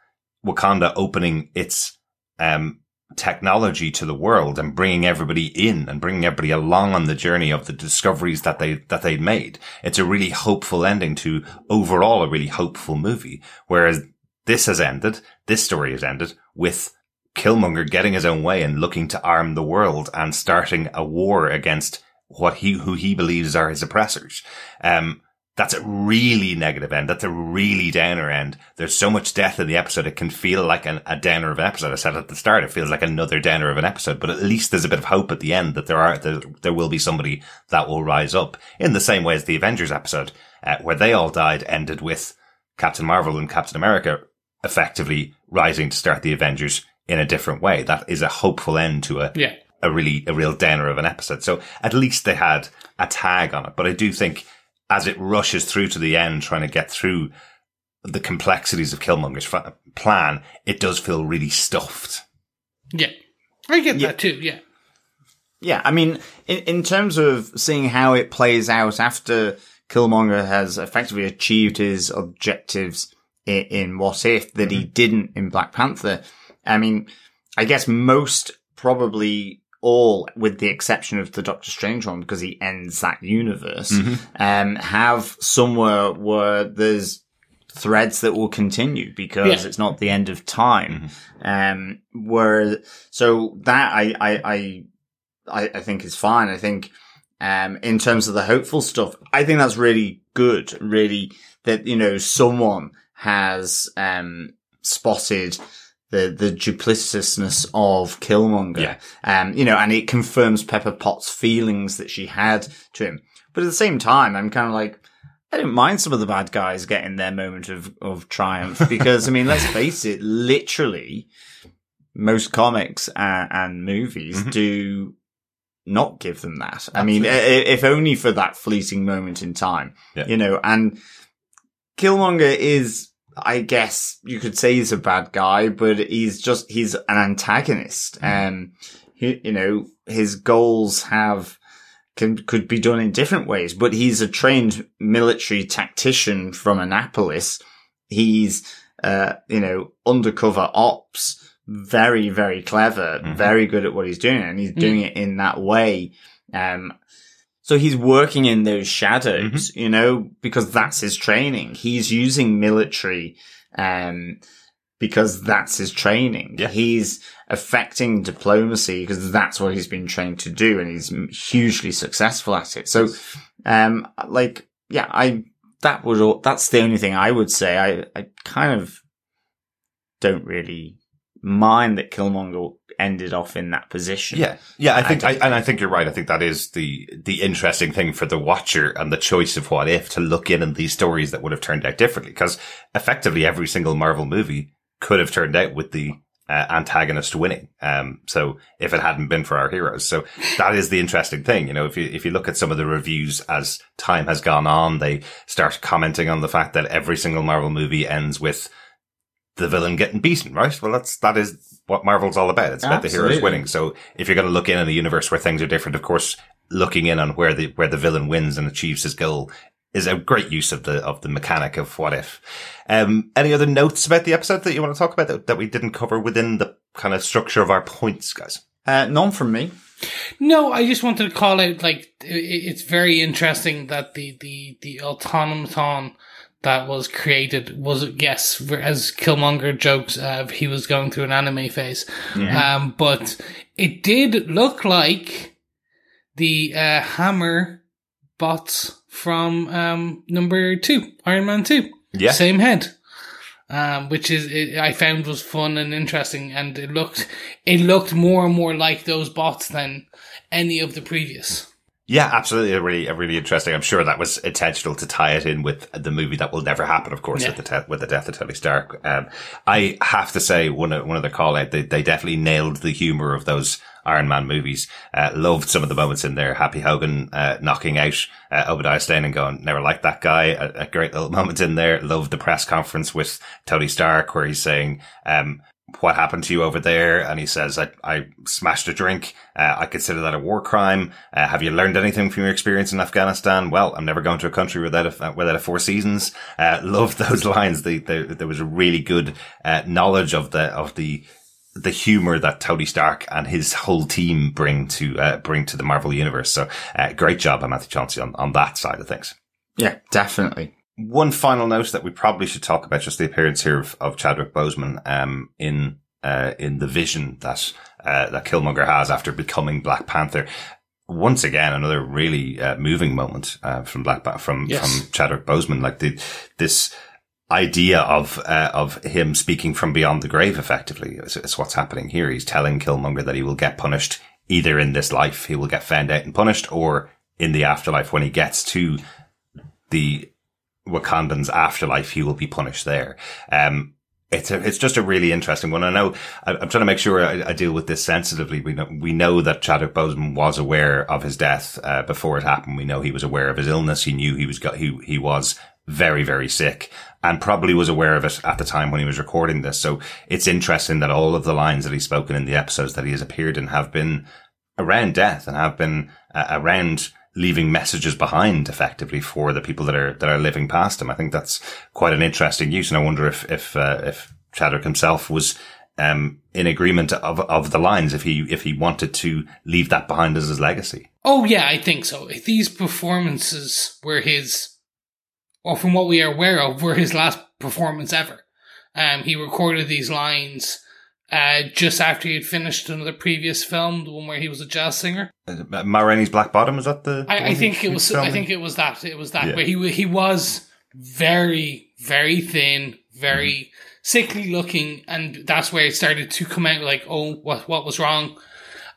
Wakanda opening its, um, technology to the world and bringing everybody in and bringing everybody along on the journey of the discoveries that they, that they made. It's a really hopeful ending to overall a really hopeful movie. Whereas this has ended, this story has ended with Killmonger getting his own way and looking to arm the world and starting a war against what he, who he believes are his oppressors. Um, that's a really negative end. That's a really downer end. There's so much death in the episode. It can feel like an, a downer of an episode. I said at the start, it feels like another downer of an episode, but at least there's a bit of hope at the end that there are, there, there will be somebody that will rise up in the same way as the Avengers episode, uh, where they all died ended with Captain Marvel and Captain America effectively rising to start the Avengers in a different way. That is a hopeful end to a, Yeah. a really, a real downer of an episode. So at least they had a tag on it. But I do think as it rushes through to the end, trying to get through the complexities of Killmonger's fa- plan, it does feel really stuffed. Yeah. I get Yeah. that too, yeah. Yeah, I mean, in, in terms of seeing how it plays out after Killmonger has effectively achieved his objectives in, in What If that he mm-hmm. didn't in Black Panther, I mean, I guess most probably all, with the exception of the Doctor Strange one, because he ends that universe, um, have somewhere where there's threads that will continue because Yeah. it's not the end of time. Um, where, so that I, I, I, I, I think is fine. I think, um, in terms of the hopeful stuff, I think that's really good. Really, that you know someone has um spotted the the duplicitousness of Killmonger. Yeah. Um, you know, and it confirms Pepper Potts' feelings that she had to him. But at the same time, I'm kind of like. I didn't mind some of the bad guys getting their moment of, of triumph (laughs) because, I mean, let's face it, literally, most comics and, and movies Mhm. do not give them that. I mean, i- i- if only for that fleeting moment in time, Yeah. you know, and Killmonger is, I guess you could say he's a bad guy, but he's just, he's an antagonist. Um, he, you know, his goals have, can, could be done in different ways, but he's a trained military tactician from Annapolis. He's, uh, you know, undercover ops, very, very clever, Mhm. very good at what he's doing, and he's doing it in that way. Um, so he's working in those shadows, you know, because that's his training. He's using military, um, because that's his training. Yeah. He's affecting diplomacy because that's what he's been trained to do and he's hugely successful at it. So, um, like, yeah, I, that would, all, that's the only thing I would say. I, I kind of don't really mind that Killmonger ended off in that position. Yeah, yeah, I think, I, and I think you're right. I think that is the the interesting thing for the watcher and the choice of what if to look in on these stories that would have turned out differently. Because effectively, every single Marvel movie could have turned out with the uh, antagonist winning. Um, so if it hadn't been for our heroes, so that is the interesting thing. You know, if you if you look at some of the reviews as time has gone on, they start commenting on the fact that every single Marvel movie ends with the villain getting beaten, right? Well, that's, that is what Marvel's all about. It's about the heroes winning. So if you're going to look in on a universe where things are different, of course, looking in on where the, where the villain wins and achieves his goal is a great use of the, of the mechanic of what if. Um, any other notes about the episode that you want to talk about that, that we didn't cover within the kind of structure of our points, guys? Uh, none from me. No, I just wanted to call out like i- i- it's very interesting that the the the automaton that was created was yes, as Killmonger jokes, uh, he was going through an anime phase, um, but it did look like the uh, hammer bots from um, number two, Iron Man two, Yeah. same head. Um, which is it, I found was fun and interesting, and it looked it looked more and more like those bots than any of the previous. Yeah, absolutely. A really, a really interesting. I'm sure that was intentional to tie it in with the movie that will never happen, of course, Yeah. with the te- with the death of Tony Stark. Um, I have to say, one of one of the call out, they, they definitely nailed the humor of those Iron Man movies. Uh, loved some of the moments in there. Happy Hogan uh, knocking out uh, Obadiah Stane and going, never liked that guy. A, a great little (laughs) moment in there. Loved the press conference with Tony Stark where he's saying, um, what happened to you over there? And he says, I, I smashed a drink. Uh, I consider that a war crime. Uh, have you learned anything from your experience in Afghanistan? Well, I'm never going to a country without a, without a four seasons. Uh, (laughs) loved those lines. The, the, there was a really good, uh, knowledge of the, of the, the humor that Tony Stark and his whole team bring to, uh, bring to the Marvel universe. So, uh, great job by Matthew Chauncey on, on that side of things. Yeah, definitely. One final note that we probably should talk about just the appearance here of, of Chadwick Boseman um, in uh, in the vision that uh, that Killmonger has after becoming Black Panther. Once again, another really uh, moving moment uh, from Black from Yes. from Chadwick Boseman. Like the this idea of uh, of him speaking from beyond the grave. Effectively, is, is what's happening here. He's telling Killmonger that he will get punished either in this life, he will get found out and punished, or in the afterlife when he gets to the Wakandan's afterlife, he will be punished there. Um, it's a, it's just a really interesting one. I know I, I'm trying to make sure I, I deal with this sensitively. We know we know that Chadwick Boseman was aware of his death uh, before it happened. We know he was aware of his illness. He knew he was got he he was very very sick and probably was aware of it at the time when he was recording this. So it's interesting that all of the lines that he's spoken in the episodes that he has appeared in have been around death and have been uh, around leaving messages behind effectively for the people that are that are living past him. I think that's quite an interesting use, and I wonder if if uh, if Chadwick himself was um, in agreement of of the lines if he if he wanted to leave that behind as his legacy. Oh yeah, I think so. These performances were his, or from what we are aware of, were his last performance ever. Um, he recorded these lines uh, just after he had finished another previous film, the one where he was a jazz singer. Uh, Ma Rainey's Black Bottom was that the? I, I think it was. filming? I think it was that. It was that Yeah. where he he was very very thin, very Mm-hmm. sickly looking, and that's where it started to come out like, oh, what what was wrong?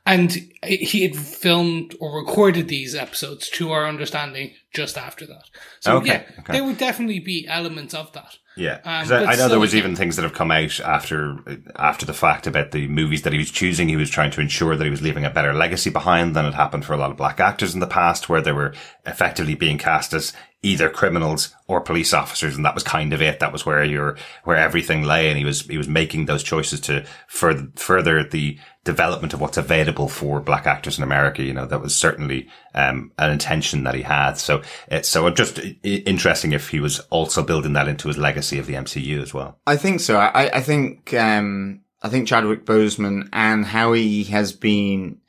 And he had filmed or recorded these episodes, to our understanding, just after that. So Okay, yeah, okay. there would definitely be elements of that. Yeah, Um, I, I know there was even things that have come out after after the fact about the movies that he was choosing. He was trying to ensure that he was leaving a better legacy behind than had happened for a lot of black actors in the past, where they were effectively being cast as either criminals or police officers, and that was kind of it. That was where your where everything lay, and he was he was making those choices to further further the development of what's available for black actors in America. You know, that was certainly um, an intention that he had. So it's so just interesting if he was also building that into his legacy of the MCU as well. I think so. I, I think um, I think Chadwick Boseman and how he has been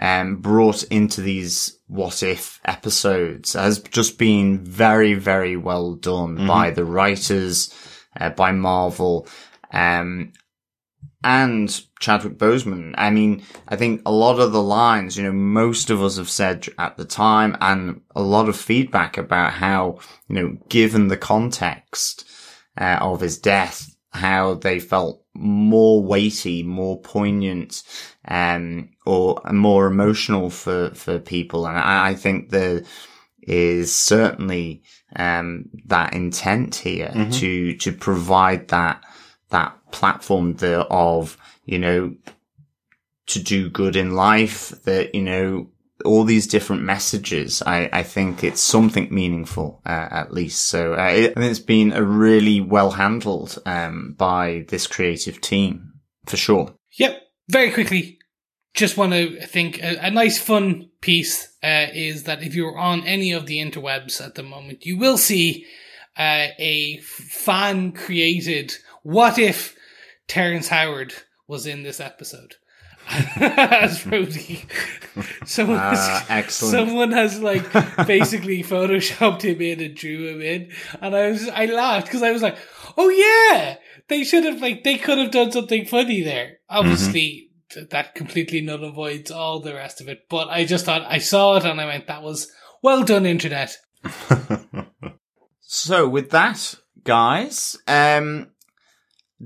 um, brought into these what if episodes has just been very very well done by the writers, uh, by Marvel, um, and Chadwick Boseman. I mean, I think a lot of the lines, you know, most of us have said at the time, and a lot of feedback about how, you know, given the context uh, of his death, how they felt more weighty, more poignant, um, or more emotional for, for people. And I, I think there is certainly, um, that intent here to, to provide that, that platform there of, you know, to do good in life, that, you know, all these different messages. I, I think it's something meaningful, uh, at least. So, uh, I think it's been a really well handled, um, by this creative team for sure. Yep. Very quickly, just want to think a, a nice fun piece uh, is that if you're on any of the interwebs at the moment, you will see uh, a fan created what if Terrence Howard was in this episode (laughs) as Rhodey. (laughs) Someone, has, Ah, excellent. someone has like (laughs) basically photoshopped him in and drew him in, and I was I laughed because I was like, oh yeah, they should have like they could have done something funny there. Obviously, th- that completely null and voids all the rest of it. But I just thought I saw it and I went, that was well done, internet. So with that, guys, um,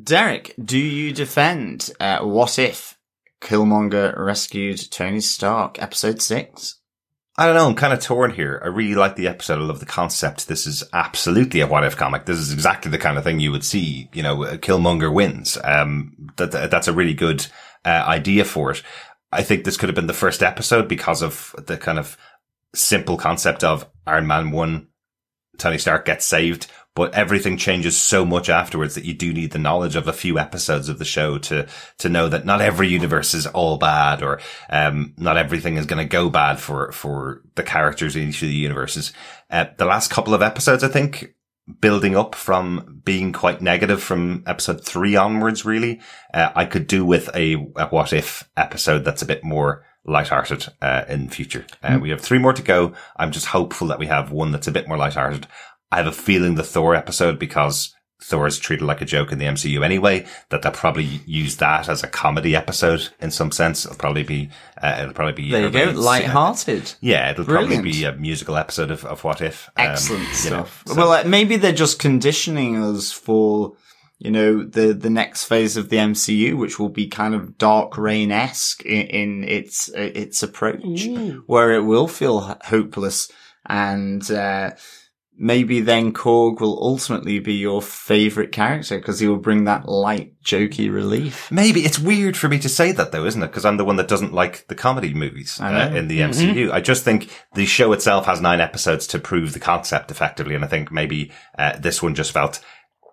Derek, do you defend, uh, what if Killmonger rescued Tony Stark, episode six? I don't know. I'm kind of torn here. I really like the episode. I love the concept. This is absolutely a what if comic. This is exactly the kind of thing you would see. You know, Killmonger wins. Um, that, that- that's a really good uh, idea for it. I think this could have been the first episode because of the kind of simple concept of Iron Man one, Tony Stark gets saved, but everything changes so much afterwards that you do need the knowledge of a few episodes of the show to to know that not every universe is all bad or um, not everything is going to go bad for for the characters in each of the universes. Uh, the last couple of episodes, I think, building up from being quite negative from episode three onwards, really, uh, I could do with a, a what if episode that's a bit more lighthearted uh, in future. Uh, We have three more to go. I'm just hopeful that we have one that's a bit more lighthearted. I have a feeling the Thor episode because Thor is treated like a joke in the MCU anyway, that they'll probably use that as a comedy episode in some sense. It'll probably be, uh, it'll probably be, There you go, everybody's- light-hearted. Yeah, it'll Brilliant. probably be a musical episode of, of What If. um, Excellent you know, stuff. so- well, uh, maybe they're just conditioning us for, you know, the, the next phase of the MCU, which will be kind of Dark Reign-esque in, in its, uh, its approach, where it will feel hopeless and, uh, maybe then Korg will ultimately be your favorite character because he will bring that light, jokey relief. Maybe it's weird for me to say that though, isn't it? Because I'm the one that doesn't like the comedy movies uh, in the MCU. I just think the show itself has nine episodes to prove the concept effectively, and I think maybe uh, this one just felt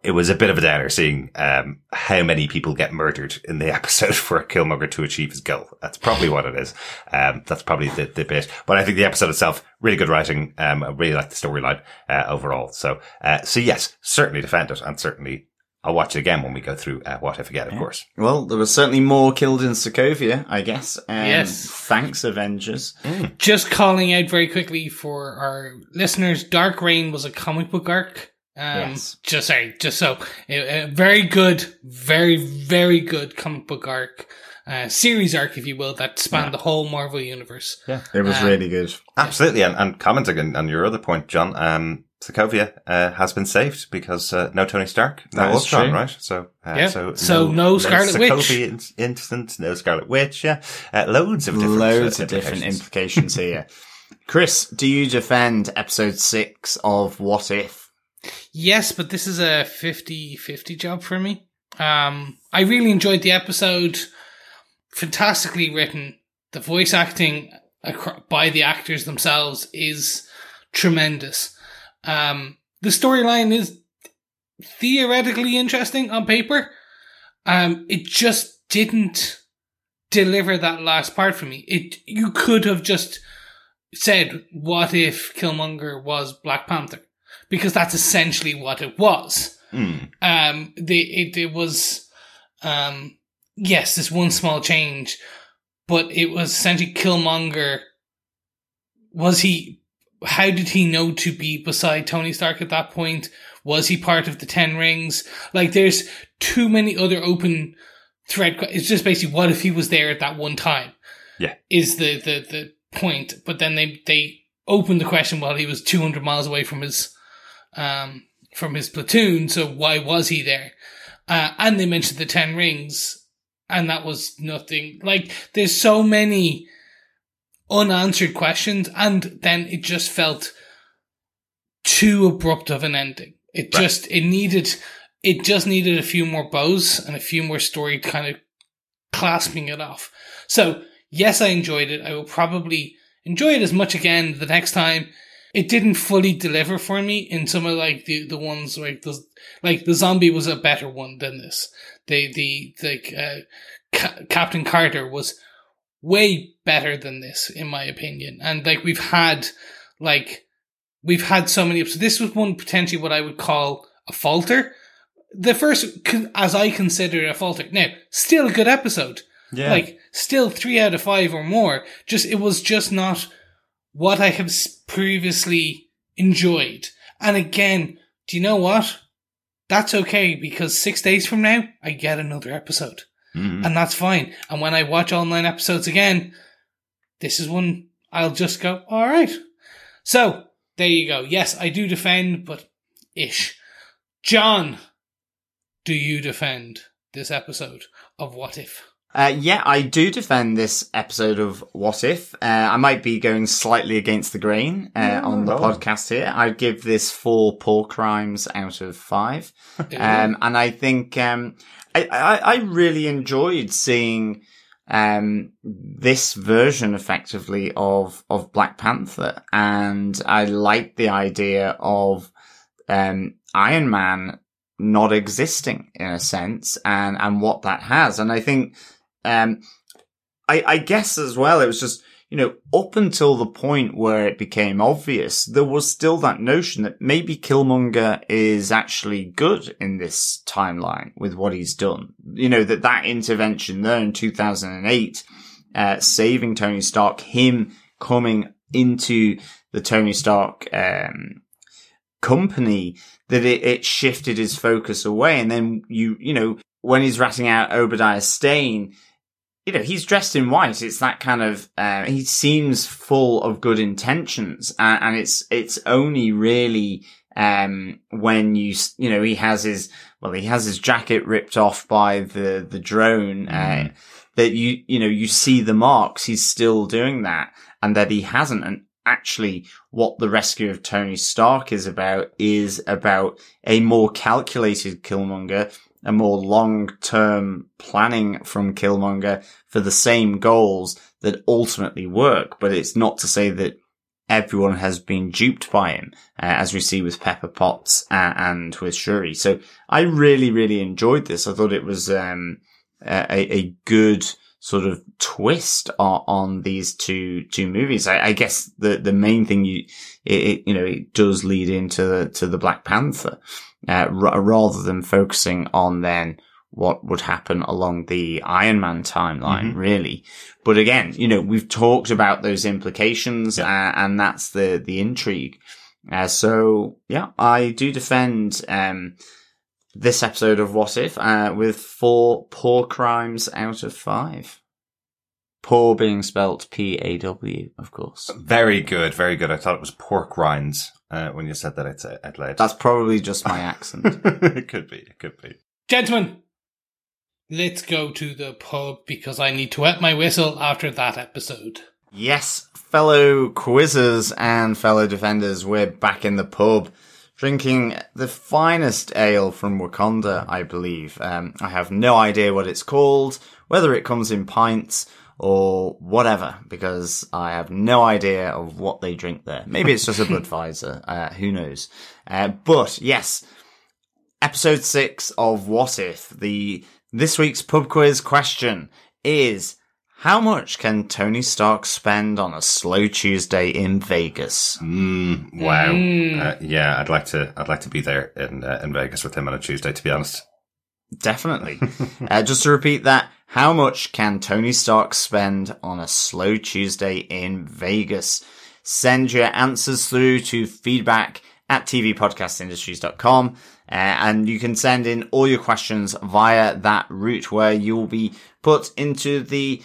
it was a bit of a downer seeing um, how many people get murdered in the (laughs) episode for Killmonger to achieve his goal. That's probably what it is. Um, that's probably the, the bit. But I think the episode itself, really good writing. Um, I really like the storyline uh, overall. So, uh, so yes, certainly defend it, and certainly. I'll watch it again when we go through uh, What If again, of course. Well, there were certainly more killed in Sokovia, I guess. Um, Yes. Thanks, Avengers. Just calling out very quickly for our listeners, Dark Reign was a comic book arc. Um, Yes. just sorry, just so a, a very good, very very good comic book arc, uh, series arc, if you will, that spanned the whole Marvel universe. Yeah, it was Um, really good. Absolutely, and, and commenting on, on your other point, John, um, Sokovia uh, has been saved because uh, no Tony Stark, no That is Ultron, true. right? So, uh, Yeah. so, So no Scarlet Witch. Sokovia in- incident, no Scarlet Witch, yeah, uh, loads of different, Loads uh, of different implications. implications here. Chris, do you defend episode six of What If? Yes, but this is a 50-50 job for me. Um, I really enjoyed the episode. Fantastically written. The voice acting by the actors themselves is tremendous. Um, the storyline is theoretically interesting on paper. Um, it just didn't deliver that last part for me. It you could have just said, "What if Killmonger was Black Panther?" Because that's essentially what it was. Mm. Um, the it, it was, um, yes, this one small change, but it was essentially Killmonger. Was he? How did he know to be beside Tony Stark at that point? Was he part of the Ten Rings? Like, there's too many other open thread. It's just basically what if he was there at that one time? Yeah. is the the the point. But then they they opened the question while he was 200 miles away from his um from his platoon. So why was he there? Uh, and they mentioned the Ten Rings, and that was nothing. Like there's so many unanswered questions, and then it just felt too abrupt of an ending. It Right. just it needed it just needed a few more bows and a few more story kind of clasping it off. So yes, I enjoyed it. I will probably enjoy it as much again the next time. It didn't fully deliver for me in some of like the, the ones like the like the zombie was a better one than this. The the like uh, Ca- Captain Carter was way better than this in my opinion. And like we've had like we've had so many episodes. This was one potentially what I would call a falter. The first, as I consider it, a falter. Now, still a good episode. Yeah. Like, still three out of five or more. Just, it was just not what I have previously enjoyed. And again, do you know what? That's okay because six days from now, I get another episode. Mhm. And that's fine. And when I watch all nine episodes again, this is one I'll just go, alright. So, there you go. Yes, I do defend, but ish. John, do you defend this episode of What If? Uh, yeah, I do defend this episode of What If. Uh, I might be going slightly against the grain uh, on the no. podcast here. I'd give this four paw crimes out of five. (laughs) Um, and I think um, I, I, I really enjoyed seeing um, this version effectively of, of Black Panther. And I like the idea of um, Iron Man not existing in a sense and, and what that has. And I think um, I, I guess as well, it was just, you know, up until the point where it became obvious, there was still that notion that maybe Killmonger is actually good in this timeline with what he's done. You know, that that intervention there in 2008, uh, saving Tony Stark, him coming into the Tony Stark, um, company that it, it shifted his focus away. And then you, you know, when he's ratting out Obadiah Stane, you know, he's dressed in white. It's that kind of, uh, he seems full of good intentions. Uh, and it's, it's only really, um, when you, you know, he has his, well, he has his jacket ripped off by the, the drone, uh, that you, you know, you see the marks. He's still doing that and that he hasn't. And actually what the rescue of Tony Stark is about is about a more calculated Killmonger a more long-term planning from Killmonger for the same goals that ultimately work. But it's not to say that everyone has been duped by him, uh, as we see with Pepper Potts uh, and with Shuri. So I really, really enjoyed this. I thought it was um, a, a good sort of twist on, on, these two two movies. I, I, guess the the main thing you it, you know it does lead into the, to the Black Panther uh, r- rather than focusing on then what would happen along the Iron Man timeline, mm-hmm. really. But again, you know, we've talked about those implications yeah. uh, and that's the, the intrigue. Uh, so yeah, I do defend, um, this episode of What If, uh, with four paw crimes out of five. Paw being spelt P-A-W, of course. Very good, very good. I thought it was pork rinds uh, when you said that it's out loud. That's probably just my (laughs) accent. it could be. It could be. Gentlemen, let's go to the pub because I need to wet my whistle after that episode. Yes, fellow quizzers and fellow defenders, we're back in the pub drinking the finest ale from Wakanda, I believe. Um, I have no idea what it's called, whether it comes in pints or whatever, because I have no idea of what they drink there. Maybe it's just a (laughs) Budweiser. Uh, who knows? Uh, but yes, episode six of What If. The this week's pub quiz question is. How much can Tony Stark spend on a slow Tuesday in Vegas? Mm, wow. Mm. Uh, yeah, I'd like to. I'd like to be there in uh, in Vegas with him on a Tuesday. To be honest. Definitely. uh, just to repeat that, how much can Tony Stark spend on a slow Tuesday in Vegas? Send your answers through to feedback at tvpodcastindustries.com. Uh, and you can send in all your questions via that route where you'll be put into the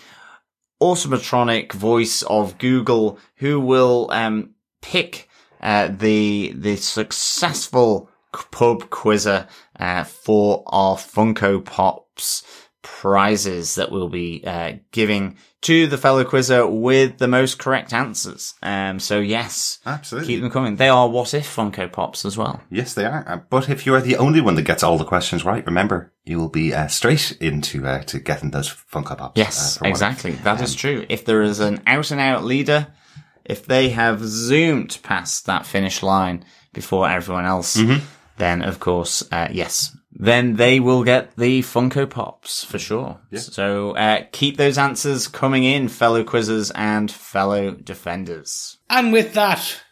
automatronic voice of Google who will, um, pick, uh, the, the successful pub quizzer uh, for our Funko Pops prizes that we'll be uh, giving to the fellow quizzer with the most correct answers. Um, so yes, absolutely, keep them coming. They are what if Funko Pops as well. Yes, they are. Uh, but if you are the only one that gets all the questions right, remember you will be uh, straight into uh, to getting those Funko Pops. Yes, uh, exactly. That um, is true. If there is an out and out leader, if they have zoomed past that finish line before everyone else. Mm-hmm then of course, uh, yes, then they will get the Funko Pops for sure. Yeah. So uh, keep those answers coming in, fellow quizzers and fellow defenders. And with that,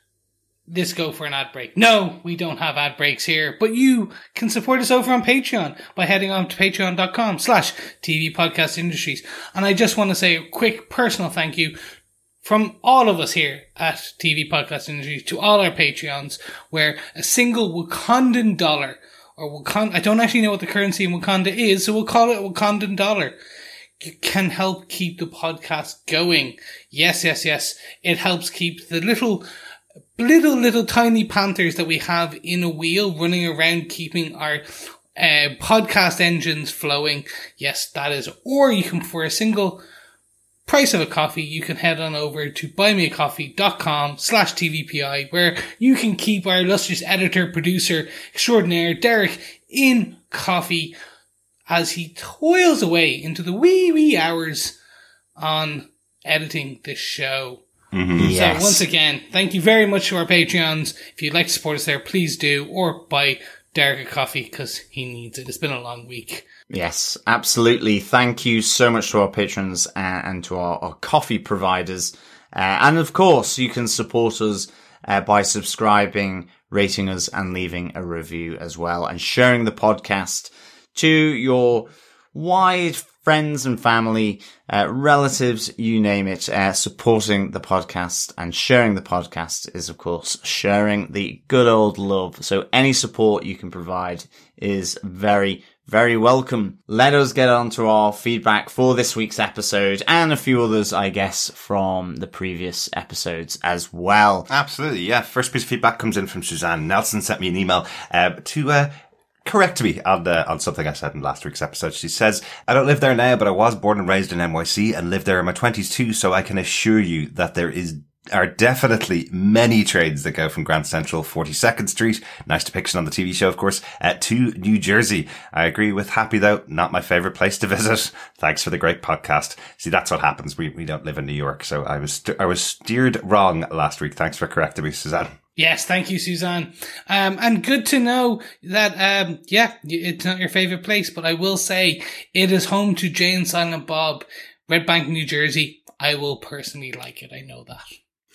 let's go for an ad break. No, we don't have ad breaks here, but you can support us over on Patreon by heading on to patreon.com slash TV Podcast Industries. And I just want to say a quick personal thank you from all of us here at TV Podcast Industry to all our Patreons, where a single Wakandan dollar, or Wakanda, I don't actually know what the currency in Wakanda is, so we'll call it Wakandan dollar, can help keep the podcast going. Yes, yes, yes. It helps keep the little, little, little tiny panthers that we have in a wheel running around keeping our uh, podcast engines flowing. Yes, that is. Or you can, for a single price of a coffee, you can head on over to buymeacoffee.com slash TVPI where you can keep our illustrious editor, producer extraordinaire, Derek, in coffee as he toils away into the wee wee hours on editing this show. Mm-hmm. Yes. So once again, thank you very much to our Patreons. If you'd like to support us there, please do, or buy Derek a coffee because he needs it. It's been a long week. Yes, absolutely. Thank you so much to our patrons and, and to our, our, coffee providers. Uh, and of course, you can support us uh, by subscribing, rating us, and leaving a review as well, and sharing the podcast to your wide friends and family, uh, relatives, you name it, uh, supporting the podcast and sharing the podcast is, of course, sharing the good old love. So any support you can provide is very, very welcome. Let us get on to our feedback for this week's episode and a few others, I guess, from the previous episodes as well. Absolutely, yeah. First piece of feedback comes in from Suzanne Nelson. Sent me an email uh, to uh, correct me on on something I said in last week's episode. She says, "I don't live there now, but I was born and raised in NYC and lived there in my twenties too. So I can assure you that there is." Are definitely many trains that go from Grand Central 42nd Street, nice depiction on the TV show, of course, uh, to New Jersey. I agree with Happy though, not my favorite place to (laughs) visit. Thanks for the great podcast. See, that's what happens. We, we don't live in New York. So I was, st- I was steered wrong last week. Thanks for correcting me, Suzanne. Yes, thank you, Suzanne. Um, and good to know that, um, yeah, it's not your favorite place, but I will say it is home to Jay and Silent Bob, Red Bank, New Jersey. I will personally like it. I know that.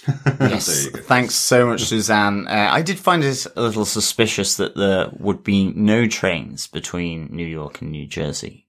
(laughs) Yes, thanks so much, Suzanne. Uh, I did find it a little suspicious that there would be no trains between New York and New Jersey.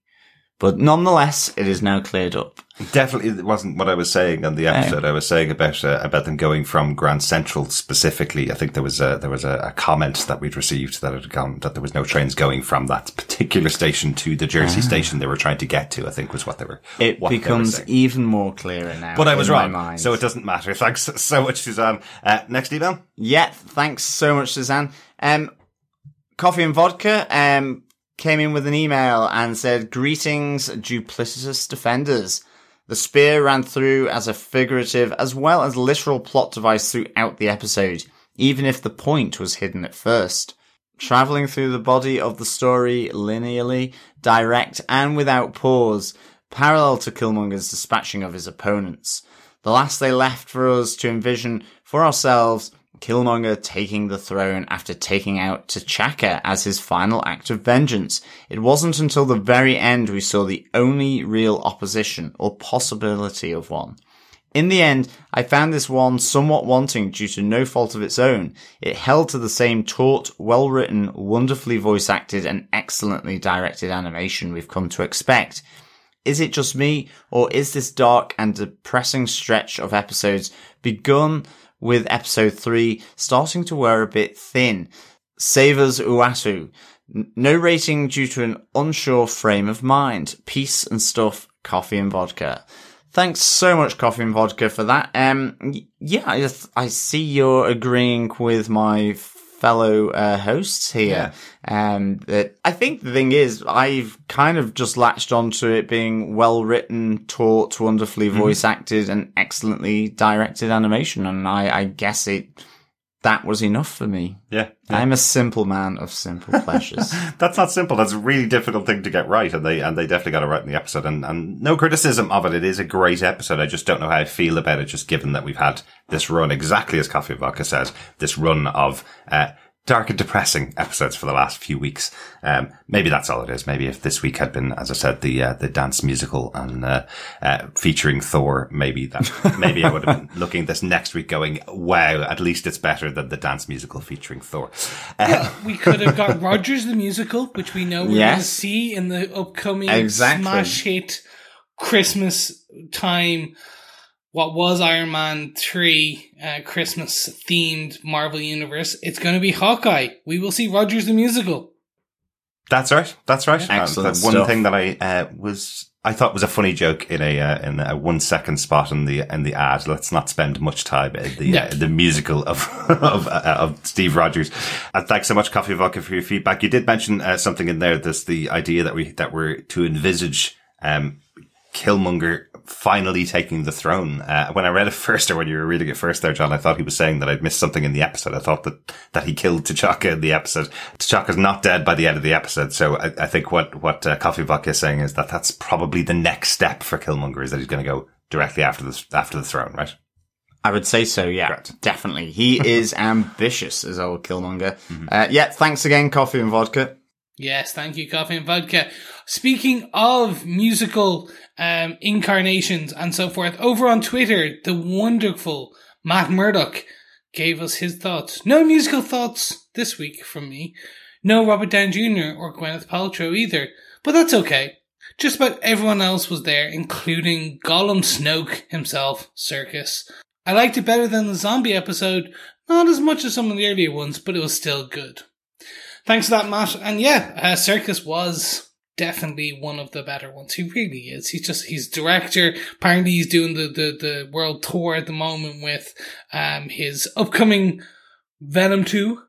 But nonetheless, it is now cleared up. Definitely, it wasn't what I was saying on the episode. I was saying about uh, about them going from Grand Central specifically. I think there was a there was a, a comment that we'd received that had gone that there was no trains going from that particular station to the Jersey station they were trying to get to. I think was what they were. It they were becomes even more clearer now. But I was wrong, mind. so it doesn't matter. (laughs) Thanks so much, Suzanne. Uh, next email. Yeah, thanks so much, Suzanne. Um, Coffee and Vodka um, came in with an email and said, Greetings, duplicitous defenders. The spear ran through as a figurative as well as literal plot device throughout the episode, even if the point was hidden at first. Traveling through the body of the story linearly, direct, and without pause, parallel to Killmonger's dispatching of his opponents. The last they left for us to envision for ourselves Killmonger taking the throne after taking out T'Chaka as his final act of vengeance. It wasn't until the very end we saw the only real opposition or possibility of one. In the end, I found this one somewhat wanting due to no fault of its own. It held to the same taut, well written, wonderfully voice acted and excellently directed animation we've come to expect. Is it just me, or is this dark and depressing stretch of episodes begun with episode 3 starting to wear a bit thin? Savers Uatu. No rating due to an unsure frame of mind. Peace and stuff, coffee and vodka. Thanks so much, Coffee and Vodka, for that. Um, yeah, I, I see you're agreeing with my fellow uh, hosts here. Um, that I think the thing is, I've kind of just latched onto it being well written, taut, wonderfully voice acted, and excellently directed animation, and I, I guess it that was enough for me. Yeah, I'm a simple man of simple (laughs) pleasures. That's not simple. That's a really difficult thing to get right, and they and they definitely got it right in the episode. And and no criticism of it. It is a great episode. I just don't know how I feel about it. Just given that we've had this run, exactly as Coffee Vodka says, this run of uh, dark and depressing episodes for the last few weeks. Um, maybe that's all it is. Maybe if this week had been, as I said, the uh, the dance musical and uh, uh, featuring Thor, maybe that (laughs) maybe I would have been looking this next week, going, "Wow, at least it's better than the dance musical featuring Thor." Uh, We could have got (laughs) Rogers the musical, which we know we're going to see in the upcoming Exactly. smash hit Christmas time. What was Iron Man 3 uh, Christmas themed Marvel Universe? It's going to be Hawkeye. We will see Rogers the musical. That's right. That's right. Excellent And the one stuff. thing that I uh, was I thought was a funny joke in a uh, in a one second spot in the in the ad. Let's not spend much time in the uh, the musical of (laughs) of, uh, of Steve Rogers. And thanks so much, Coffee Vodka, for your feedback. You did mention uh, something in there. This the idea that we that we're to envisage um, Killmonger finally taking the throne. Uh, when I read it (laughs) first, or when you were reading it first there, John, I thought he was saying that I'd missed something in the episode. I thought that, that he killed T'Chaka in the episode. T'Chaka's not dead by the end of the episode. So I, I think what, what uh, Coffee Vodka is saying is that that's probably the next step for Killmonger is that he's going to go directly after the, after the throne, right? I would say so, yeah. Correct. Definitely. He (laughs) is ambitious as old Killmonger. Uh, yeah, thanks again, Coffee and Vodka. Yes, thank you, Coffee and Vodka. Speaking of musical um, incarnations and so forth, over on Twitter, the wonderful Matt Murdock gave us his thoughts. No musical thoughts this week from me. No Robert Downey Jr. or Gwyneth Paltrow either, but that's okay. Just about everyone else was there, including Gollum Snoke himself, Serkis. I liked it better than the zombie episode, not as much as some of the earlier ones, but it was still good. Thanks for that, Matt. And yeah, uh, Serkis was definitely one of the better ones. He really is. He's just he's director. Apparently, he's doing the the, the world tour at the moment with um his upcoming Venom two.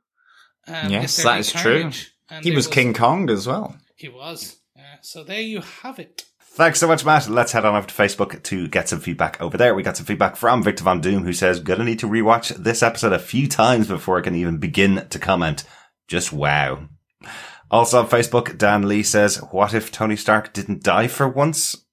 Um, Yes, that is that true. And He it was King Kong as well. He was. Uh, so there you have it. Thanks so much, Matt. Let's head on over to Facebook to get some feedback over there. We got some feedback from Victor Von Doom, who says, gonna need to rewatch this episode a few times before I can even begin to comment. Just wow. Also on Facebook, Dan Lee says, what if Tony Stark didn't die for once?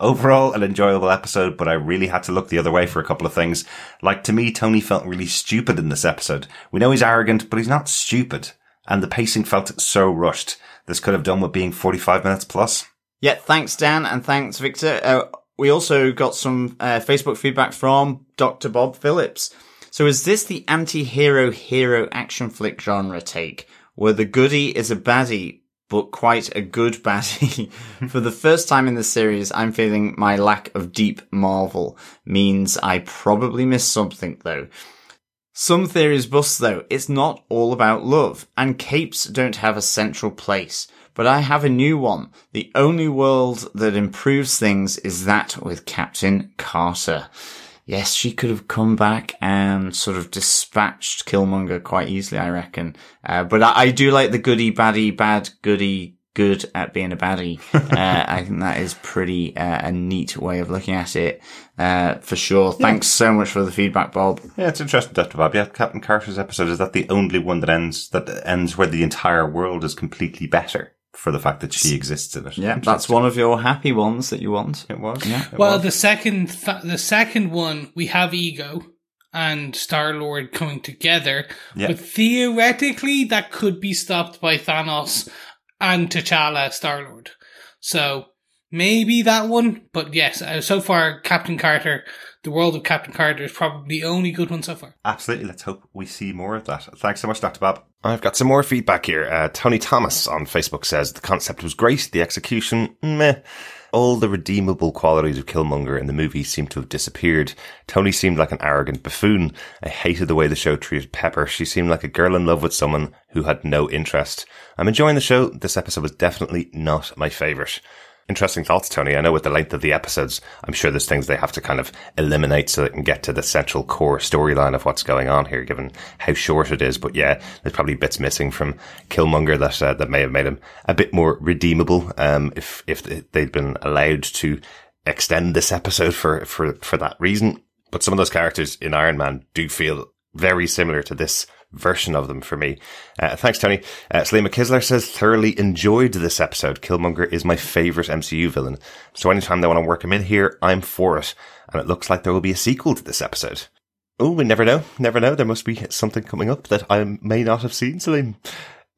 Overall, an enjoyable episode, but I really had to look the other way for a couple of things. Like, to me, Tony felt really stupid in this episode. We know he's arrogant, but he's not stupid. And the pacing felt so rushed. This could have done with being 45 minutes plus. Yeah, thanks, Dan, and thanks, Victor. Uh, we also got some uh, Facebook feedback from Dr. Bob Phillips. So, is this the anti hero hero action flick genre take, where the goody is a baddie, but quite a good (laughs) baddie? For the first time in the series, I'm feeling my lack of deep Marvel means I probably missed something, though. Some theories bust though, it's not all about love, and capes don't have a central place. But I have a new one. The only world that improves things is that with Captain Carter. Yes, she could have come back and sort of dispatched Killmonger quite easily, I reckon. Uh, but I, I do like the goody baddie bad goody good at being a baddie. (laughs) uh, I think that is pretty uh, a neat way of looking at it, uh, for sure. Thanks so much for the feedback, Bob. Yeah, it's interesting, Dr. Bob. Yeah, Captain Carter's episode, is that the only one that ends, that ends where the entire world is completely better for the fact that she exists in it? Yeah, that's one of your happy ones that you want. It was. Yeah. It Well, was. the second th- the second one we have Ego and Star Lord coming together, Yeah. but theoretically that could be stopped by Thanos and T'Challa Star Lord. So maybe that one, but yes, uh, so far Captain Carter, the world of Captain Carter is probably the only good one so far. Absolutely. Let's hope we see more of that. Thanks so much, Dr. Bob. I've got some more feedback here. Uh, Tony Thomas on Facebook says the concept was great. The execution, meh. All the redeemable qualities of Killmonger in the movie seem to have disappeared. Tony seemed like an arrogant buffoon. I hated the way the show treated Pepper. She seemed like a girl in love with someone who had no interest. I'm enjoying the show. This episode was definitely not my favourite. Interesting thoughts, Tony. I know with the length of the episodes, I'm sure there's things they have to kind of eliminate so they can get to the central core storyline of what's going on here, given how short it is. But yeah, there's probably bits missing from Killmonger that uh, that may have made him a bit more redeemable. Um, if if they'd been allowed to extend this episode for for for that reason. But some of those characters in Iron Man do feel very similar to this version of them for me. Uh, thanks, Tony. Uh, Salima Kisler says, thoroughly enjoyed this episode. Killmonger is my favourite MCU villain. So anytime they want to work him in here, I'm for it. And it looks like there will be a sequel to this episode. Oh, we never know. Never know. There must be something coming up that I may not have seen, Salim.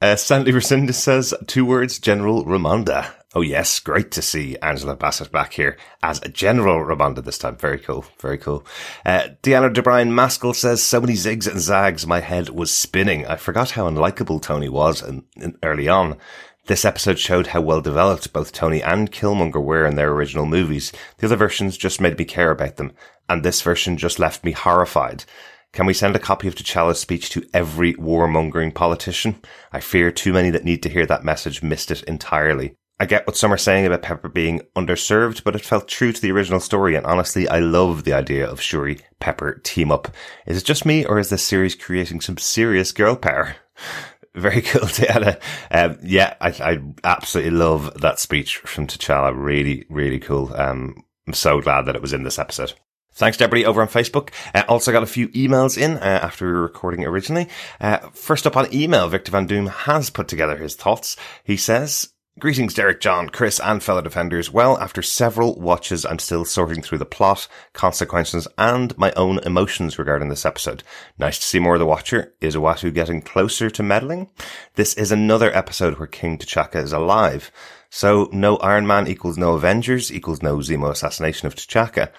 Uh, Stanley Resendez says, two words, General Ramonda. Oh yes, great to see Angela Bassett back here as a General Ramonda this time. Very cool, very cool. Uh, Deanna DeBryan Maskell says, so many zigs and zags, my head was spinning. I forgot how unlikable Tony was in, in, early on. This episode showed how well developed both Tony and Killmonger were in their original movies. The other versions just made me care about them, and this version just left me horrified. Can we send a copy of T'Challa's speech to every warmongering politician? I fear too many that need to hear that message missed it entirely. I get what some are saying about Pepper being underserved, but it felt true to the original story, and honestly, I love the idea of Shuri Pepper team up. Is it just me, or is this series creating some serious girl power? (laughs) Very cool, (laughs) Diana. Um, yeah, I, I absolutely love that speech from T'Challa. Really, really cool. Um, I'm so glad that it was in this episode. Thanks to everybody over on Facebook. Uh, also got a few emails in uh, after we were recording originally. Uh, first up on email, Victor Von Doom has put together his thoughts. He says, Greetings, Derek, John, Chris, and fellow defenders. Well, after several watches, I'm still sorting through the plot, consequences, and my own emotions regarding this episode. Nice to see more of the Watcher. Is Uatu getting closer to meddling? This is another episode where King T'Chaka is alive. So, no Iron Man equals no Avengers equals no Zemo assassination of T'Chaka.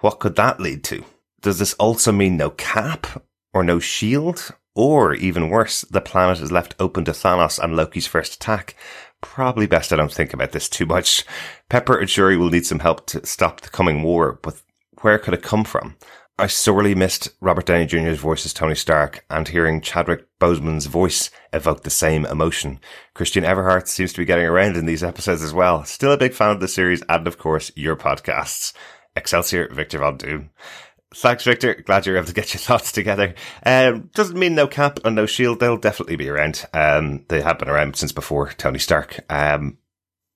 What could that lead to? Does this also mean no Cap? Or no Shield? Or, even worse, the planet is left open to Thanos and Loki's first attack. Probably best I don't think about this too much. Pepper and Shuri will need some help to stop the coming war, but where could it come from? I sorely missed Robert Downey Jr.'s voice as Tony Stark, and hearing Chadwick Boseman's voice evoked the same emotion. Christine Everhart seems to be getting around in these episodes as well. Still a big fan of the series, and of course, your podcasts. Excelsior, Victor Von Doom. Thanks, Victor. Glad you're able to get your thoughts together. Um, doesn't mean no cap and no shield. They'll definitely be around. Um, they have been around since before Tony Stark. Um,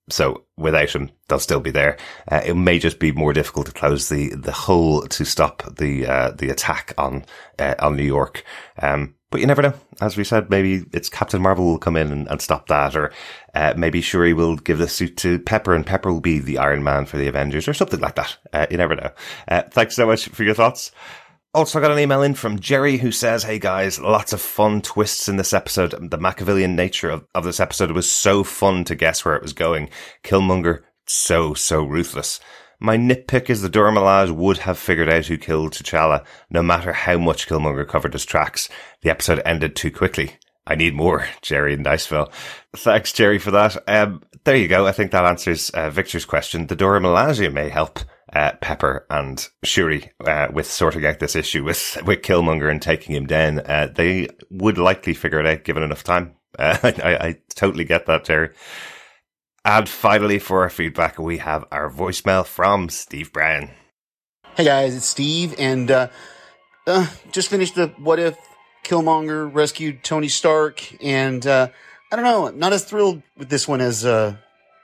so without him, they'll still be there. Uh, it may just be more difficult to close the, the hole to stop the, uh, the attack on, uh, on New York. Um, but you never know. As we said, maybe it's Captain Marvel will come in and, and stop that, or uh, maybe Shuri will give the suit to Pepper, and Pepper will be the Iron Man for the Avengers, or something like that. Uh, you never know. Uh, thanks so much for your thoughts. Also got an email in from Jerry who says, Hey guys, lots of fun twists in this episode. The Machiavellian nature of, of this episode was so fun to guess where it was going. Killmonger, so, so ruthless. My nitpick is the Dora Milaje would have figured out who killed T'Challa, no matter how much Killmonger covered his tracks. The episode ended too quickly. I need more, (laughs) Jerry in Niceville. Thanks, Jerry, for that. Um, there you go. I think that answers uh, Victor's question. The Dora Milaje may help uh, Pepper and Shuri uh, with sorting out this issue with (laughs) with Killmonger and taking him down. Uh, they would likely figure it out given enough time. Uh, (laughs) I, I, totally get that, Jerry. And finally, for our feedback, we have our voicemail from Steve Brown. Hey guys, it's Steve, and uh, uh, just finished the What If Killmonger rescued Tony Stark, and uh, I don't know, I'm not as thrilled with this one as uh,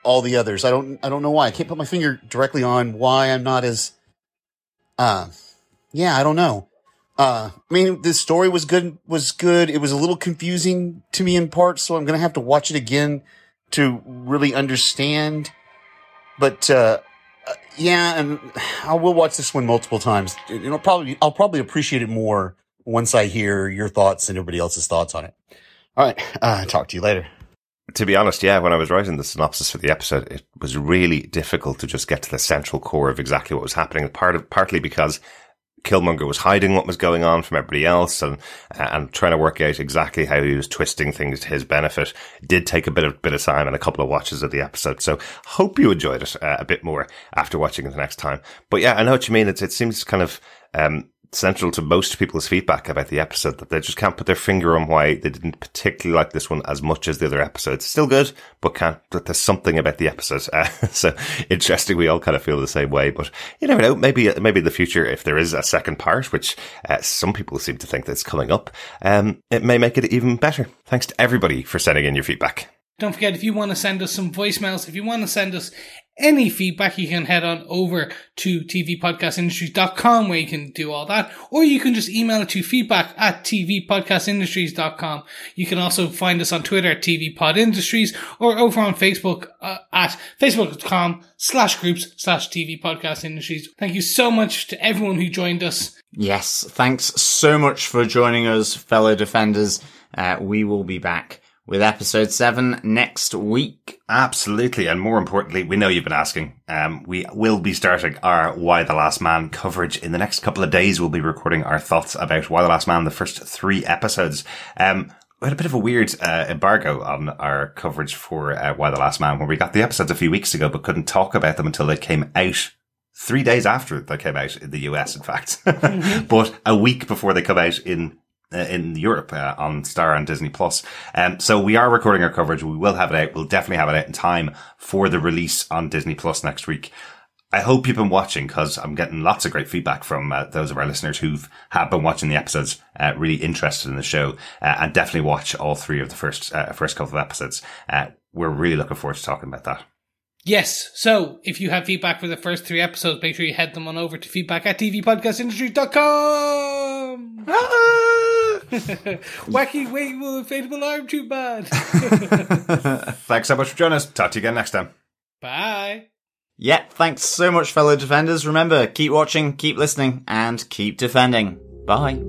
all the others. I don't, I don't know why. I can't put my finger directly on why I'm not as, uh, yeah, I don't know. Uh, I mean, the story was good, was good. It was a little confusing to me in parts, so I'm gonna have to watch it again to really understand. But, uh, yeah, and I will watch this one multiple times. You know, probably, I'll probably appreciate it more once I hear your thoughts and everybody else's thoughts on it. All right. Uh, talk to you later. To be honest, yeah, when I was writing the synopsis for the episode, it was really difficult to just get to the central core of exactly what was happening. Part of, partly because Killmonger was hiding what was going on from everybody else and and trying to work out exactly how he was twisting things to his benefit. It did take a bit of bit of time and a couple of watches of the episode. So hope you enjoyed it uh, a bit more after watching it the next time. But yeah, I know what you mean. It's, it seems kind of um, central to most people's feedback about the episode that they just can't put their finger on why they didn't particularly like this one as much as the other episodes. Still good, but can't, there's something about the episode. Uh, (laughs) so interesting. We all kind of feel the same way, but you never know. Maybe, maybe in the future, if there is a second part, which uh, some people seem to think that's coming up, um, it may make it even better. Thanks to everybody for sending in your feedback. Don't forget, if you want to send us some voicemails, if you want to send us any feedback, you can head on over to tvpodcastindustries.com where you can do all that, or you can just email it to feedback at tvpodcastindustries.com. You can also find us on Twitter at tvpodindustries or over on Facebook uh, at facebook.com slash groups slash tvpodcastindustries. Thank you so much to everyone who joined us. Yes, thanks so much for joining us, fellow defenders. Uh, we will be back with episode seven next week. Absolutely. And more importantly, we know you've been asking. Um, we will be starting our Y the Last Man coverage in the next couple of days. We'll be recording our thoughts about Y the Last Man, the first three episodes. Um, we had a bit of a weird uh, embargo on our coverage for uh, Y the Last Man, where we got the episodes a few weeks ago, but couldn't talk about them until they came out three days after they came out in the US, in fact, (laughs) mm-hmm. but a week before they come out in in Europe uh, on Star and Disney Plus. Um, so we are recording our coverage. We will have it out. We'll definitely have it out in time for the release on Disney Plus next week. I hope you've been watching because I'm getting lots of great feedback from uh, those of our listeners who've have been watching the episodes, uh, really interested in the show, uh, and definitely watch all three of the first uh, first couple of episodes. we're really looking forward to talking about that. Yes. So if you have feedback for the first three episodes, make sure you head them on over to feedback at tvpodcastindustry.com. Ah! (laughs) Wacky wavable inflatable arm too bad. (laughs) Thanks so much for joining us. Talk to you again next time. Bye. Yeah, thanks so much, fellow defenders. Remember, keep watching, keep listening, and keep defending. Bye.